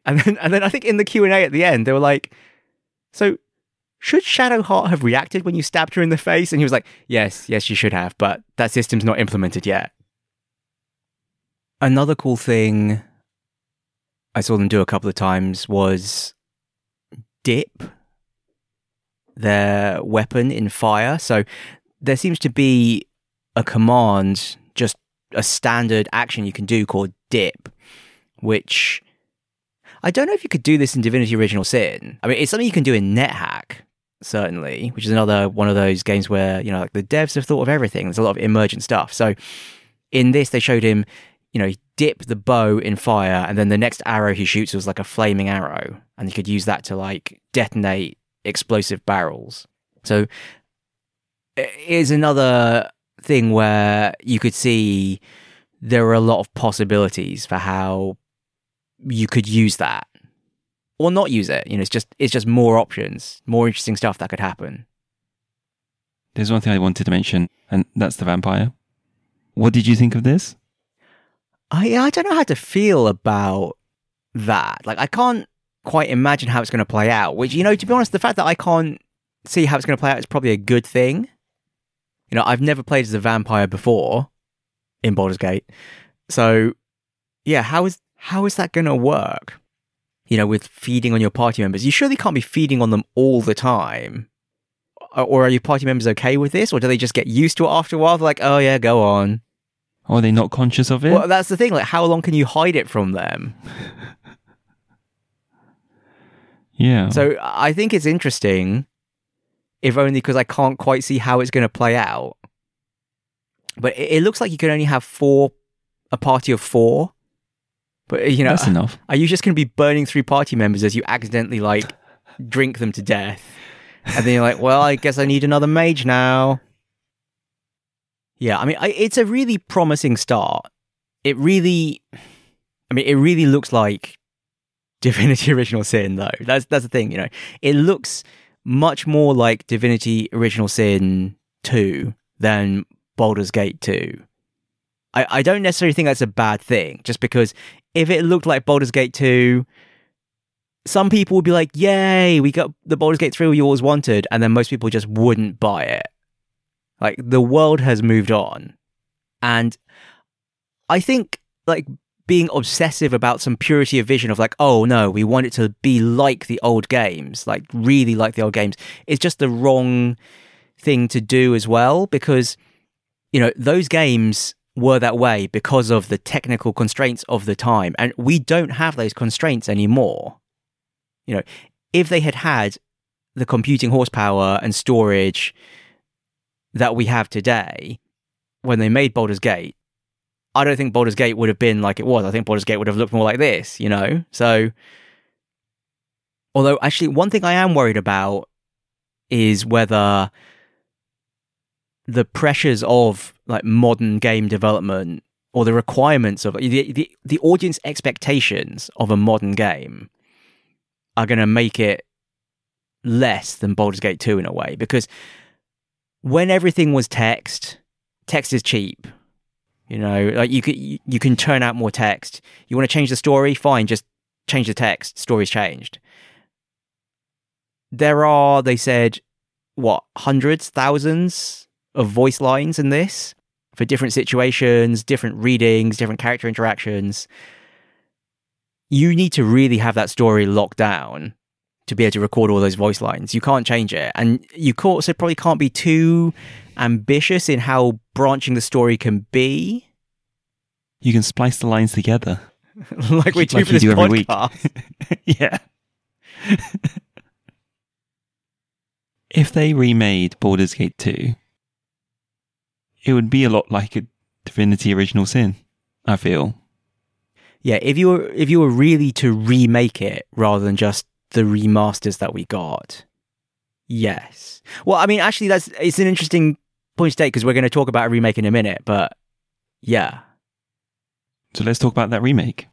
And then, and then I think in the Q and A at the end, they were like, "So, should Shadowheart have reacted when you stabbed her in the face?" And he was like, "Yes, yes, you should have, but that system's not implemented yet." Another cool thing I saw them do a couple of times was dip their weapon in fire. So there seems to be a command, just a standard action you can do called dip, which I don't know if you could do this in Divinity Original Sin. I mean, it's something you can do in NetHack, certainly, which is another one of those games where, you know, like the devs have thought of everything. There's a lot of emergent stuff. So in this, they showed him, you know, dip the bow in fire, and then the next arrow he shoots was like a flaming arrow, and you could use that to like detonate explosive barrels. So it is another thing where you could see there are a lot of possibilities for how you could use that or not use it. You know, it's just it's just more options, more interesting stuff that could happen. There's one thing I wanted to mention, and that's the vampire. What did you think of this? I I don't know how to feel about that. Like I can't quite imagine how it's going to play out. Which you know, to be honest, the fact that I can't see how it's going to play out is probably a good thing. You know, I've never played as a vampire before in Baldur's Gate, so yeah, how is how is that going to work? You know, with feeding on your party members, you surely can't be feeding on them all the time. Or- Or are your party members okay with this, or do they just get used to it after a while? They're like, oh yeah, go on. Or are they not conscious of it? Well, that's the thing. Like, how long can you hide it from them? yeah. So I think it's interesting, if only because I can't quite see how it's going to play out. But it, it looks like you can only have four, a party of four. But you know, that's enough. are you just going to be burning three party members as you accidentally like drink them to death? And then you're like, well, I guess I need another mage now. Yeah, I mean, I, it's a really promising start. It really, I mean, it really looks like Divinity Original Sin, though. That's that's the thing, you know. It looks much more like Divinity Original Sin two than Baldur's Gate two. I, I don't necessarily think that's a bad thing, just because if it looked like Baldur's Gate 2, some people would be like, Yay, we got the Baldur's Gate 3 we always wanted, and then most people just wouldn't buy it. Like the world has moved on. And I think like being obsessive about some purity of vision of like, oh no, we want it to be like the old games, like really like the old games, is just the wrong thing to do as well, because you know, those games were that way because of the technical constraints of the time. And we don't have those constraints anymore. You know, if they had had the computing horsepower and storage that we have today, when they made Baldur's Gate, I don't think Baldur's Gate would have been like it was. I think Baldur's Gate would have looked more like this, you know? So, although actually, one thing I am worried about is whether the pressures of like modern game development or the requirements of the, the, the audience expectations of a modern game are going to make it less than Baldur's Gate 2 in a way because when everything was text, text is cheap. You know, like you can you can turn out more text. You want to change the story, fine, just change the text. Story's changed. There are, they said, what hundreds, thousands of voice lines in this for different situations, different readings, different character interactions. You need to really have that story locked down to be able to record all those voice lines. You can't change it. And you also probably can't be too ambitious in how branching the story can be. You can splice the lines together. like we do like for this do podcast. yeah. if they remade Baldur's Gate 2, it would be a lot like a Divinity Original Sin, I feel. Yeah, if you were if you were really to remake it rather than just the remasters that we got. Yes. Well, I mean, actually, that's it's an interesting point to take because we're going to talk about a remake in a minute. But yeah. So let's talk about that remake.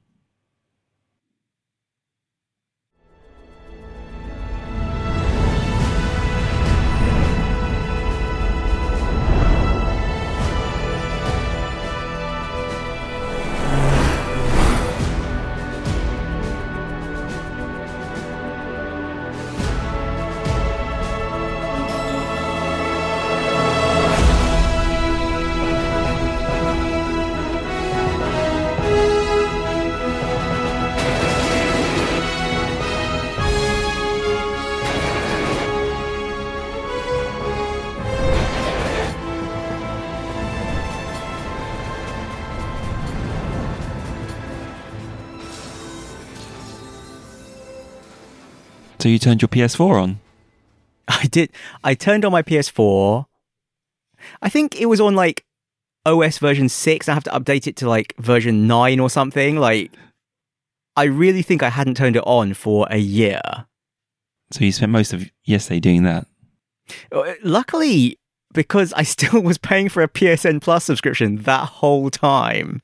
So you turned your PS4 on? I did. I turned on my PS4. I think it was on like OS version 6. I have to update it to like version 9 or something. Like, I really think I hadn't turned it on for a year. So you spent most of yesterday doing that? Uh, luckily, because I still was paying for a PSN Plus subscription that whole time,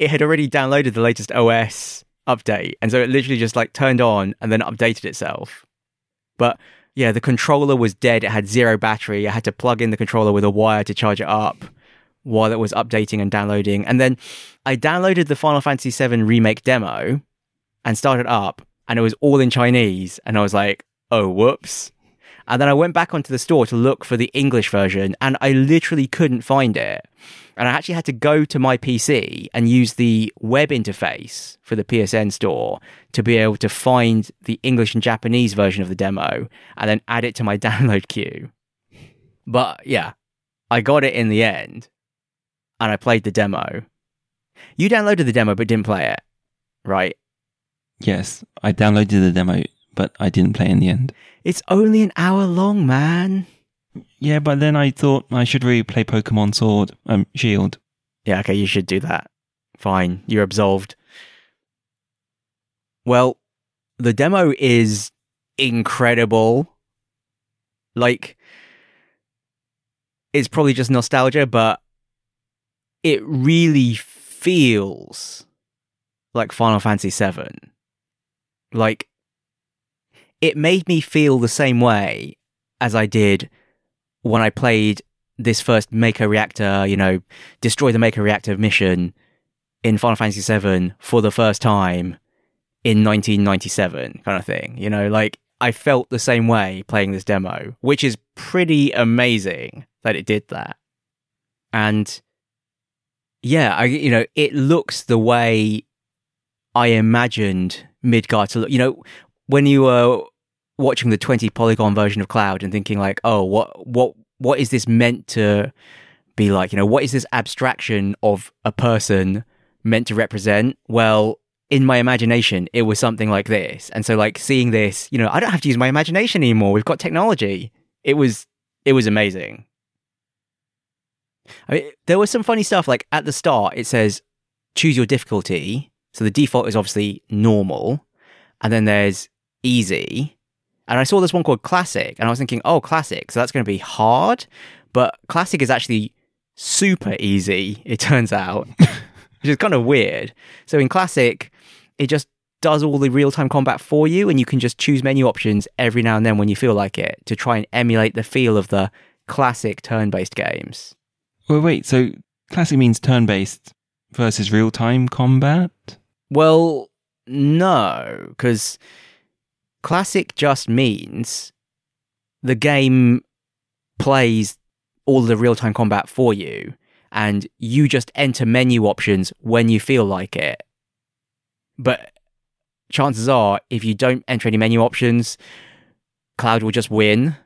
it had already downloaded the latest OS update. And so it literally just like turned on and then updated itself. But yeah, the controller was dead. It had zero battery. I had to plug in the controller with a wire to charge it up while it was updating and downloading. And then I downloaded the Final Fantasy VII Remake demo and started up, and it was all in Chinese. And I was like, oh, whoops. And then I went back onto the store to look for the English version, and I literally couldn't find it and I actually had to go to my PC and use the web interface for the PSN store to be able to find the English and Japanese version of the demo and then add it to my download queue. But yeah, I got it in the end and I played the demo. You downloaded the demo but didn't play it, right? Yes, I downloaded the demo, but I didn't play in the end. It's only an hour long, man. Yeah, but then I thought I should really play Pokemon Sword, um, Shield. Yeah, okay, you should do that. Fine, you're absolved. Well, the demo is incredible. Like, it's probably just nostalgia, but it really feels like Final Fantasy VII. Like, it made me feel the same way as I did when I played this first Mako Reactor, you know, destroy the Mako Reactor mission in Final Fantasy VII for the first time in 1997, kind of thing. You know, like I felt the same way playing this demo, which is pretty amazing that it did that. And yeah, I you know, it looks the way I imagined Midgar to look. You know, when you were watching the 20 polygon version of Cloud and thinking like, oh, what what what is this meant to be like? You know, what is this abstraction of a person meant to represent? Well, in my imagination, it was something like this. And so like seeing this, you know, I don't have to use my imagination anymore. We've got technology. It was it was amazing. I mean, there was some funny stuff. Like at the start, it says choose your difficulty. So the default is obviously normal, and then there's easy. And I saw this one called classic, and I was thinking, oh, classic. So that's going to be hard, but classic is actually super easy. It turns out, which is kind of weird. So in classic, it just does all the real time combat for you, and you can just choose menu options every now and then when you feel like it to try and emulate the feel of the classic turn based games. Well, wait. So classic means turn-based versus real-time combat. Well, no, because classic just means the game plays all the real time combat for you, and you just enter menu options when you feel like it. But chances are, if you don't enter any menu options, Cloud will just win.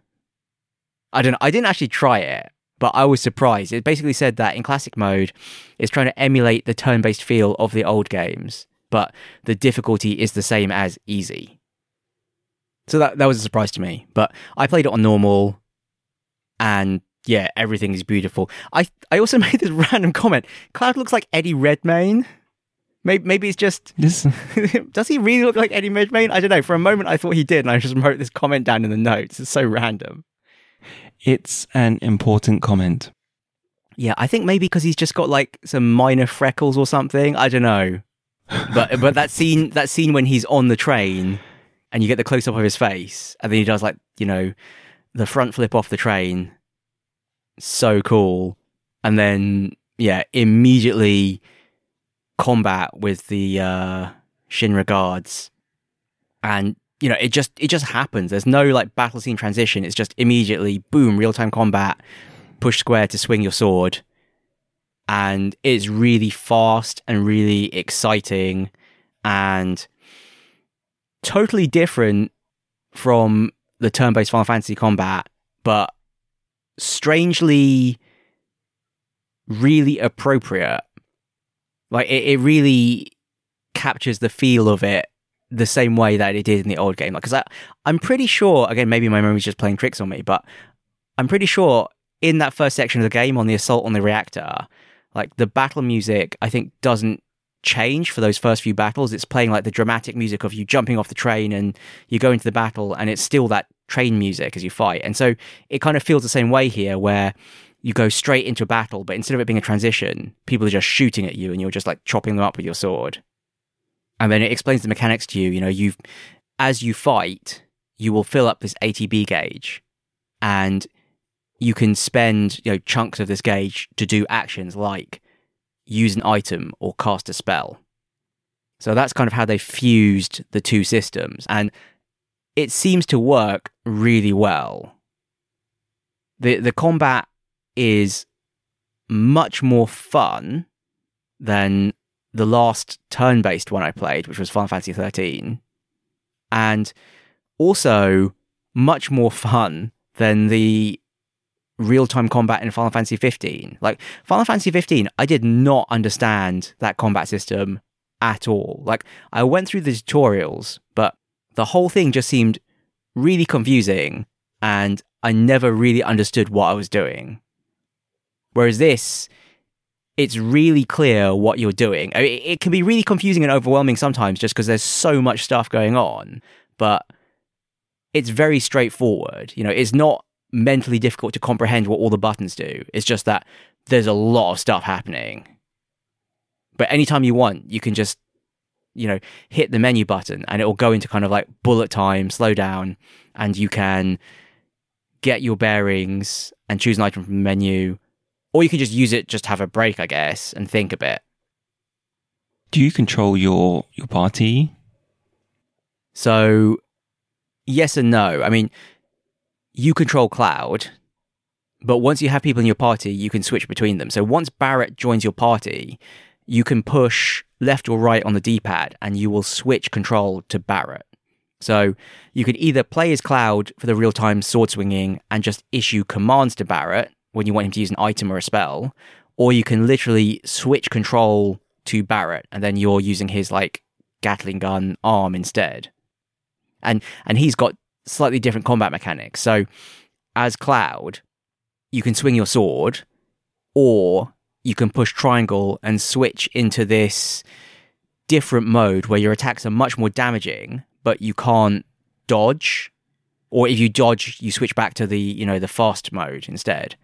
I don't know. I didn't actually try it, but I was surprised. It basically said that in classic mode, it's trying to emulate the turn based feel of the old games, but the difficulty is the same as easy. So that, that was a surprise to me. But I played it on normal, and yeah, everything is beautiful. I I also made this random comment. Cloud looks like Eddie Redmayne. Maybe, maybe it's just. This, does he really look like Eddie Redmayne? I don't know. For a moment, I thought he did, and I just wrote this comment down in the notes. It's so random. it's an important comment. Yeah, I think maybe because he's just got like some minor freckles or something. I don't know. But but that scene that scene when he's on the train and you get the close up of his face, and then he does like you know the front flip off the train. So cool, and then yeah, immediately combat with the uh, Shinra guards, and you know it just it just happens. There's no like battle scene transition. It's just immediately boom, real time combat. Push square to swing your sword, and it's really fast and really exciting, and totally different from the turn-based Final Fantasy combat, but strangely really appropriate. Like it, it really captures the feel of it the same way that it did in the old game. Like, because I'm pretty sure, again, maybe my memory's just playing tricks on me, but I'm pretty sure in that first section of the game on the assault on the reactor, like the battle music, I think doesn't change for those first few battles. It's playing like the dramatic music of you jumping off the train and you go into the battle, and it's still that train music as you fight. And so it kind of feels the same way here, where you go straight into a battle, but instead of it being a transition, people are just shooting at you and you're just like chopping them up with your sword. And then it explains the mechanics to you. You know, you've as you fight, you will fill up this ATB gauge, and you can spend you know chunks of this gauge to do actions like use an item or cast a spell. So that's kind of how they fused the two systems, and it seems to work really well. the The combat is much more fun than the last turn based one I played, which was Final Fantasy 13. And also much more fun than the real time combat in Final Fantasy 15. Like, Final Fantasy 15, I did not understand that combat system at all. Like, I went through the tutorials, but the whole thing just seemed really confusing and I never really understood what I was doing. Whereas this, it's really clear what you're doing. I mean, it can be really confusing and overwhelming sometimes just because there's so much stuff going on, but it's very straightforward. You know, it's not mentally difficult to comprehend what all the buttons do. It's just that there's a lot of stuff happening. But anytime you want, you can just, you know, hit the menu button and it will go into kind of like bullet time, slow down, and you can get your bearings and choose an item from the menu or you can just use it just have a break, I guess, and think a bit. Do you control your your party? So, yes and no. I mean, you control Cloud, but once you have people in your party, you can switch between them. So once Barret joins your party, you can push left or right on the D-pad, and you will switch control to Barret. So you can either play as Cloud for the real-time sword swinging and just issue commands to Barret, when you want him to use an item or a spell, or you can literally switch control to Barret and then you're using his like Gatling gun arm instead. And and he's got slightly different combat mechanics. So as Cloud, you can swing your sword or you can push triangle and switch into this different mode where your attacks are much more damaging, but you can't dodge. Or if you dodge, you switch back to the, you know, the fast mode instead.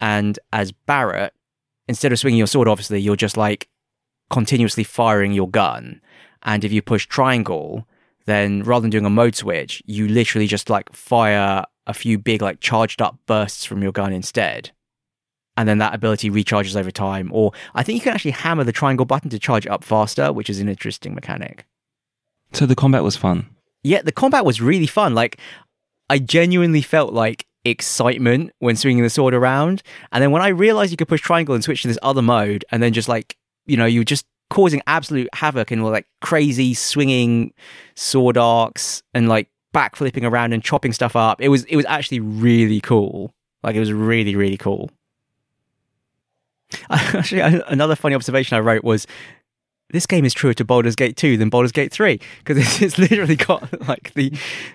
And as Barret, instead of swinging your sword, obviously, you're just like continuously firing your gun. And if you push triangle, then rather than doing a mode switch, you literally just like fire a few big, like charged up bursts from your gun instead and then that ability recharges over time. Or I think you can actually hammer the triangle button to charge it up faster, which is an interesting mechanic. So the combat was fun. Yeah, the combat was really fun. Like, I genuinely felt like excitement when swinging the sword around. And then when I realized you could push triangle and switch to this other mode, and then just like, you know, you're just causing absolute havoc and like crazy swinging sword arcs and like backflipping around and chopping stuff up. It was it was actually really cool. Like it was really really cool. Actually, another funny observation I wrote was this game is truer to Baldur's Gate 2 than Baldur's Gate 3 because it's, it's, literally got like the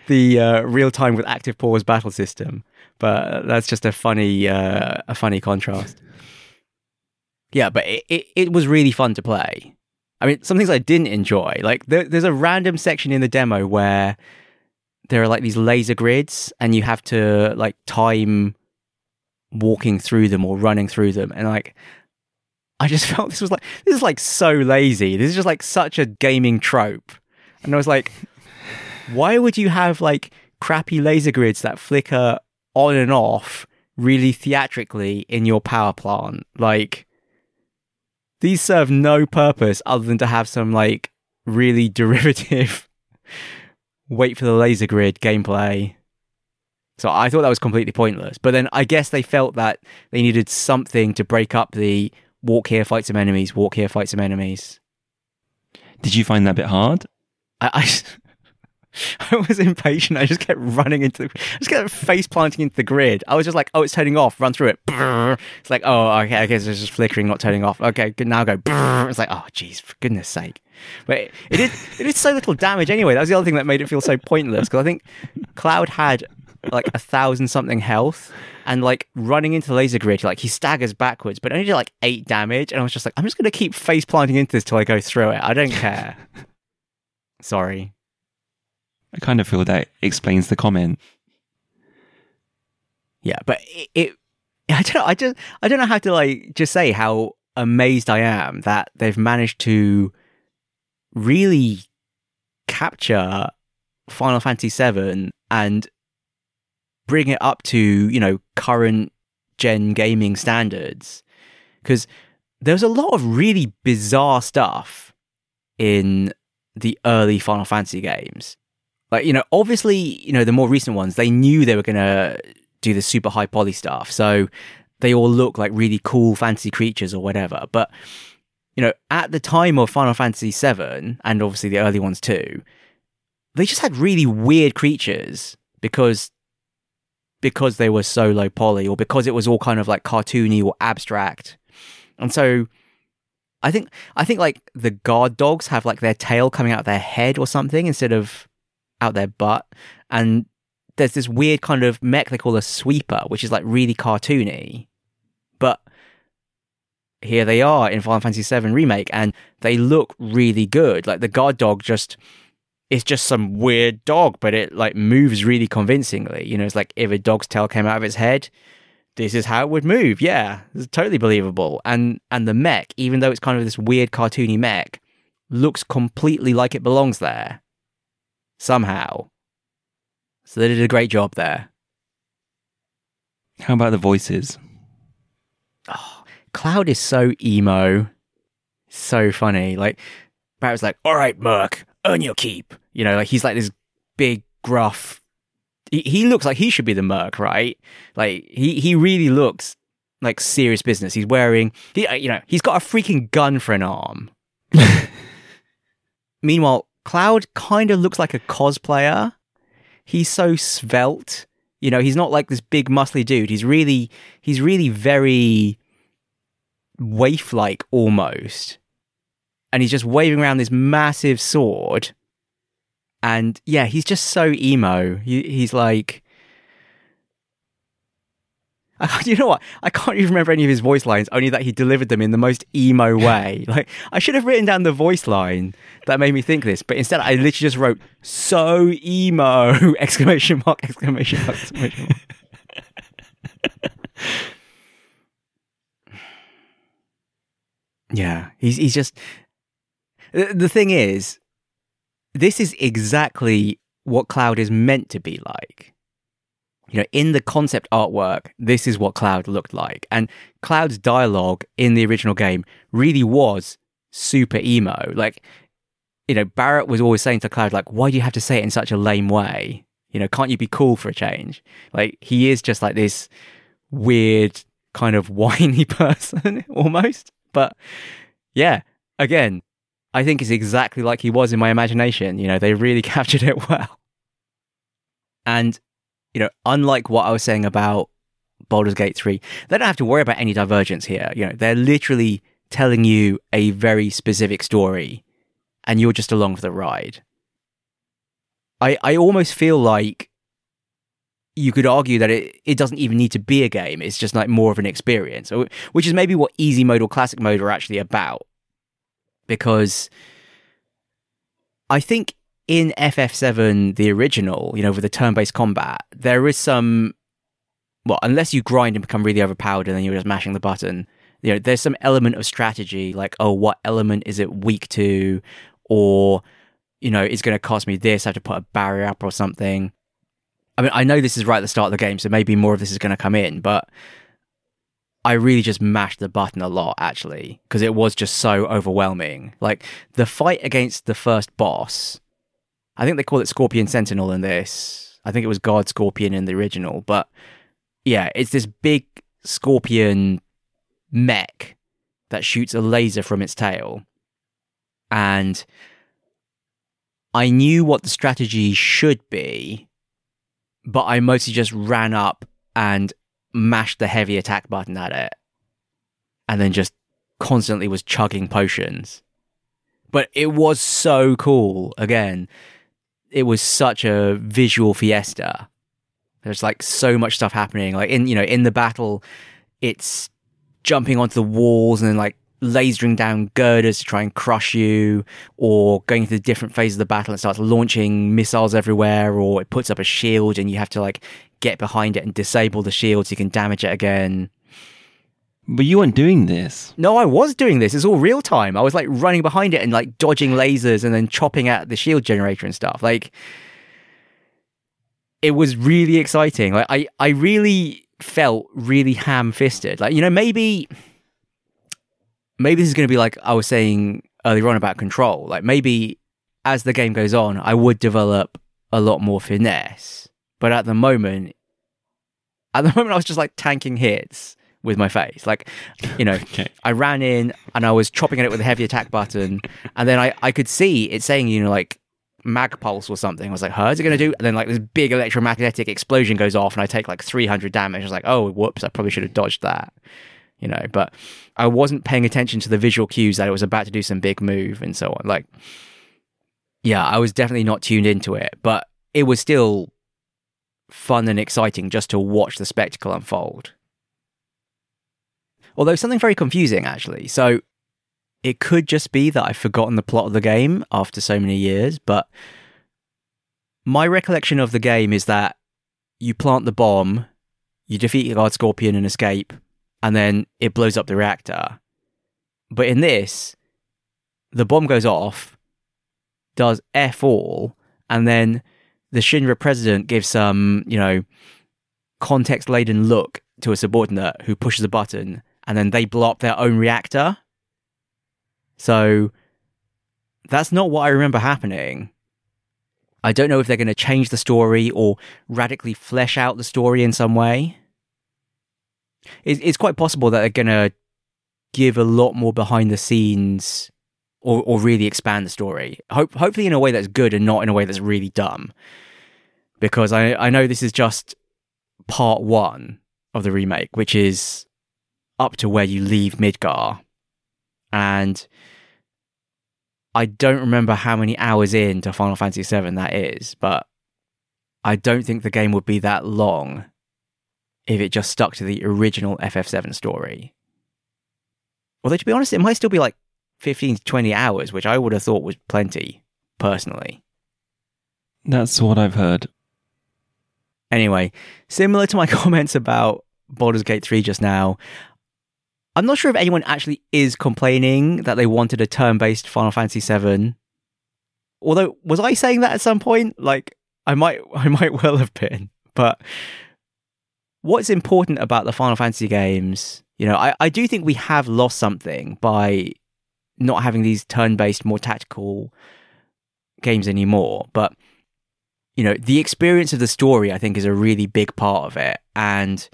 the uh, real time with active pause battle system. But that's just a funny uh, a funny contrast. Yeah, but it, it, it, was really fun to play. I mean, some things I didn't enjoy, like there, there's a random section in the demo where there are like these laser grids, and you have to like time walking through them or running through them. And like, I just felt this was like, this is like so lazy. This is just like such a gaming trope. And I was like, why would you have like crappy laser grids that flicker on and off really theatrically in your power plant? Like, these serve no purpose other than to have some like really derivative wait for the laser grid gameplay so I thought that was completely pointless. But then I guess they felt that they needed something to break up the walk here, fight some enemies, walk here, fight some enemies. Did you find that a bit hard? I, I, I was impatient. I just kept running into, the, I just kept face planting into the grid. I was just like, oh, it's turning off. Run through it. It's like, oh, okay, okay, so it's just flickering, not turning off. Okay. Now go. It's like, oh, jeez, for goodness sake. But it, it did, it did so little damage anyway. That was the other thing that made it feel so pointless because I think Cloud had like a thousand something health and like running into the laser grid, like he staggers backwards, but only did like eight damage. And I was just like, I'm just going to keep face planting into this till I go through it. I don't care. Sorry. I kind of feel that explains the comment. Yeah, but it, it I don't know. I just I don't know how to like just say how amazed I am that they've managed to really capture Final Fantasy VII and bring it up to, you know, current gen gaming standards. Because there's a lot of really bizarre stuff in the early Final Fantasy games. Like, you know, obviously, you know, the more recent ones, they knew they were going to do the super high poly stuff. So they all look like really cool fantasy creatures or whatever. But, you know, at the time of Final Fantasy VII, and obviously the early ones too, they just had really weird creatures because because they were so low poly or because it was all kind of like cartoony or abstract. And so I think I think like the guard dogs have like their tail coming out of their head or something instead of out their butt. And there's this weird kind of mech they call a sweeper, which is like really cartoony. But here they are in Final Fantasy VII Remake, and they look really good. Like the guard dog just it's just some weird dog, but it like moves really convincingly. You know, it's like if a dog's tail came out of its head, this is how it would move. Yeah, it's totally believable. And and the mech, even though it's kind of this weird cartoony mech, looks completely like it belongs there. Somehow. So they did a great job there. How about the voices? Oh, Cloud is so emo. So funny. Like Barret's like, all right, Merc, earn your keep. You know, like he's like this big, gruff. He, he looks like he should be the merc, right? Like he he really looks like serious business. He's wearing, he, you know, he's got a freaking gun for an arm. Meanwhile, Cloud kind of looks like a cosplayer. He's so svelte. You know, he's not like this big muscly dude. He's really, he's really very waif-like almost and he's just waving around this massive sword. And yeah, he's just so emo. He, he's like, you know what? I can't even remember any of his voice lines, only that he delivered them in the most emo way. like, I should have written down the voice line that made me think this, but instead I literally just wrote, so emo! exclamation mark, exclamation mark, exclamation mark. yeah, he's, he's just. The thing is, this is exactly what Cloud is meant to be like you know, in the concept artwork, this is what Cloud looked like. And Cloud's dialogue in the original game really was super emo. Like, you know, Barret was always saying to Cloud, like, why do you have to say it in such a lame way? You know, can't you be cool for a change? Like, he is just like this weird, kind of whiny person almost. But yeah, again, I think it's exactly like he was in my imagination. You know, they really captured it well. And you know, unlike what I was saying about Baldur's Gate 3, they don't have to worry about any divergence here. You know, they're literally telling you a very specific story and you're just along for the ride. I, I almost feel like you could argue that it, it doesn't even need to be a game. It's just like more of an experience, which is maybe what easy mode or classic mode are actually about. Because I think in FF7, the original, you know, with the turn based combat, there is some. Well, unless you grind and become really overpowered and then you're just mashing the button, you know, there's some element of strategy, like, oh, what element is it weak to? Or, you know, it's going to cost me this, I have to put a barrier up or something. I mean, I know this is right at the start of the game, so maybe more of this is going to come in, but I really just mashed the button a lot, actually, because it was just so overwhelming. Like, the fight against the first boss I think they call it Scorpion Sentinel in this. I think it was Guard Scorpion in the original, but yeah, it's this big scorpion mech that shoots a laser from its tail. And I knew what the strategy should be, but I mostly just ran up and mashed the heavy attack button at it. And then just constantly was chugging potions. But it was so cool again it was such a visual fiesta. There's like so much stuff happening. Like in you know in the battle, it's jumping onto the walls and then like lasering down girders to try and crush you, or going through different phases of the battle and starts launching missiles everywhere, or it puts up a shield and you have to like get behind it and disable the shield so you can damage it again. But you weren't doing this. No, I was doing this. It's all real time. I was like running behind it and like dodging lasers and then chopping at the shield generator and stuff. Like it was really exciting. Like I, I really felt really ham fisted. Like, you know, maybe maybe this is gonna be like I was saying earlier on about control. Like maybe as the game goes on, I would develop a lot more finesse. But at the moment at the moment I was just like tanking hits with my face. Like, you know, okay. I ran in and I was chopping at it with a heavy attack button, and then I, I could see it saying, you know, like mag pulse or something. I was like, how's it going to do? And then like this big electromagnetic explosion goes off, and I take like 300 damage. I was like, oh, whoops, I probably should have dodged that. You know, but I wasn't paying attention to the visual cues that it was about to do some big move and so on. Like, yeah, I was definitely not tuned into it, but it was still fun and exciting just to watch the spectacle unfold. Although something very confusing, actually. So it could just be that I've forgotten the plot of the game after so many years, but my recollection of the game is that you plant the bomb, you defeat the guard scorpion and escape, and then it blows up the reactor. But in this, the bomb goes off, does F all, and then the Shinra president gives some, you know, context laden look to a subordinate who pushes a button and then they blow up their own reactor. So that's not what I remember happening. I don't know if they're going to change the story or radically flesh out the story in some way. It's, quite possible that they're going to give a lot more behind the scenes or, or really expand the story. Hope, hopefully, in a way that's good and not in a way that's really dumb. Because I, I know this is just part one of the remake, which is up to where you leave Midgar. And I don't remember how many hours into Final Fantasy VII that is, but I don't think the game would be that long if it just stuck to the original FF7 story. Although, to be honest, it might still be like 15 to 20 hours, which I would have thought was plenty, personally. That's what I've heard. Anyway, similar to my comments about Baldur's Gate 3 just now, I'm not sure if anyone actually is complaining that they wanted a turn based Final Fantasy VII. Although, was I saying that at some point? Like, I might, I might well have been. But what's important about the Final Fantasy games, you know, I, I do think we have lost something by not having these turn based, more tactical games anymore. But, you know, the experience of the story, I think, is a really big part of it. And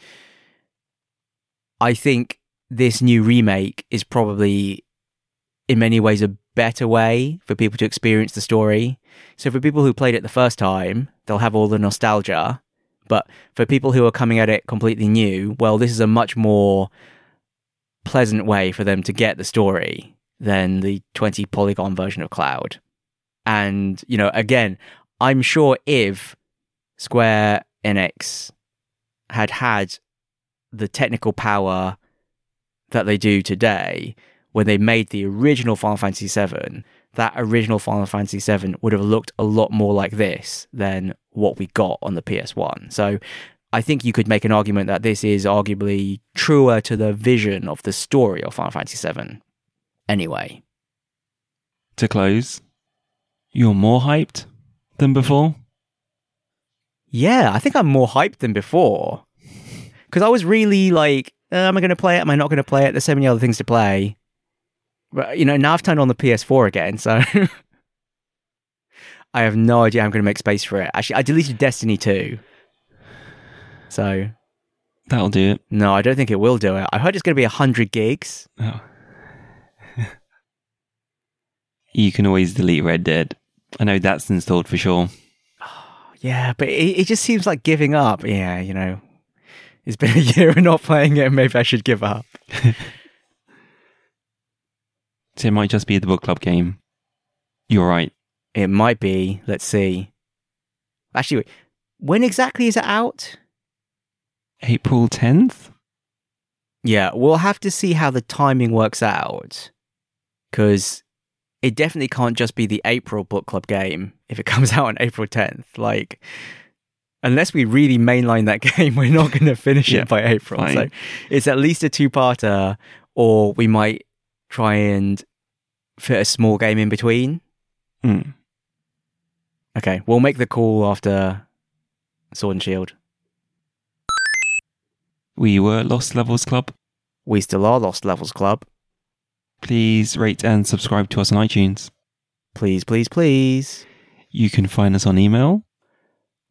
I think this new remake is probably, in many ways, a better way for people to experience the story. So, for people who played it the first time, they'll have all the nostalgia. But for people who are coming at it completely new, well, this is a much more pleasant way for them to get the story than the 20 polygon version of Cloud. And, you know, again, I'm sure if Square Enix had had the technical power that they do today, when they made the original Final Fantasy VII, that original Final Fantasy VII would have looked a lot more like this than what we got on the PS1. So I think you could make an argument that this is arguably truer to the vision of the story of Final Fantasy VII. Anyway. To close, you're more hyped than before? Yeah, I think I'm more hyped than before. Because I was really like, uh, am I going to play it? Am I not going to play it? There's so many other things to play. But, you know, now I've turned on the PS4 again, so I have no idea I'm going to make space for it. Actually, I deleted Destiny 2. So. That'll do it. No, I don't think it will do it. I heard it's going to be 100 gigs. Oh. you can always delete Red Dead. I know that's installed for sure. Yeah, but it, it just seems like giving up. Yeah, you know, it's been a year of not playing it. and Maybe I should give up. so it might just be the book club game. You're right. It might be. Let's see. Actually, wait, when exactly is it out? April 10th? Yeah, we'll have to see how the timing works out. Because it definitely can't just be the April book club game if it comes out on April 10th. Like, unless we really mainline that game, we're not going to finish Yeah, it by April. fine. So it's at least a two parter, or we might try and fit a small game in between. Mm. Okay, we'll make the call after Sword and Shield. We were Lost Levels Club. We still are Lost Levels Club. Please rate and subscribe to us on iTunes. Please, please, please. You can find us on email.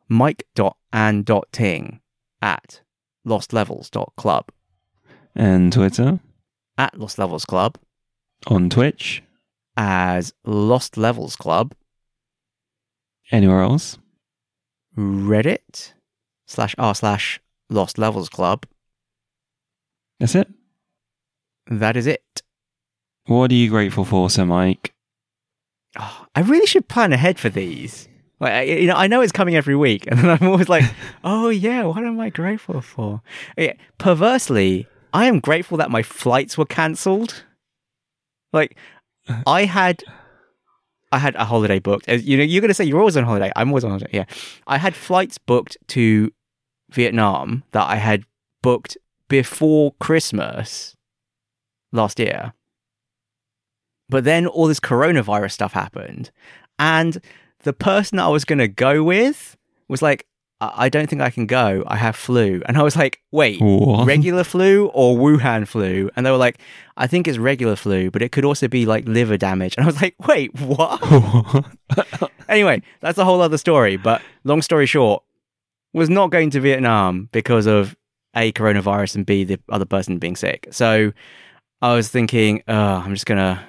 Mike.and.ting at lostlevels.club. and Twitter, At Lost Levels Club on Twitch, as Lost Levels Club. anywhere else. Reddit slash r slash Lost Levels Club. That's it. That is it. What are you grateful for, Sir Mike? Oh, I really should plan ahead for these. Like, you know, I know it's coming every week, and then I'm always like, "Oh yeah, what am I grateful for?" Yeah, perversely, I am grateful that my flights were cancelled. Like, I had, I had a holiday booked. As you know, you're gonna say you're always on holiday. I'm always on holiday. Yeah, I had flights booked to Vietnam that I had booked before Christmas last year. But then all this coronavirus stuff happened, and the person that I was going to go with was like, I-, I don't think I can go. I have flu. And I was like, wait, What? regular flu or Wuhan flu? And they were like, I think it's regular flu, but it could also be like liver damage. And I was like, wait, what? anyway, that's a whole other story. But long story short, was not going to Vietnam because of A, coronavirus, and B, the other person being sick. So I was thinking, oh, I'm just gonna,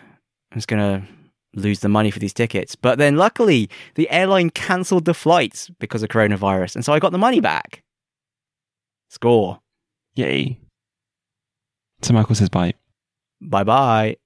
I'm just gonna lose the money for these tickets. But then luckily, the airline cancelled the flights because of coronavirus, and so I got the money back. Score. Yay. So Michael says bye. Bye bye.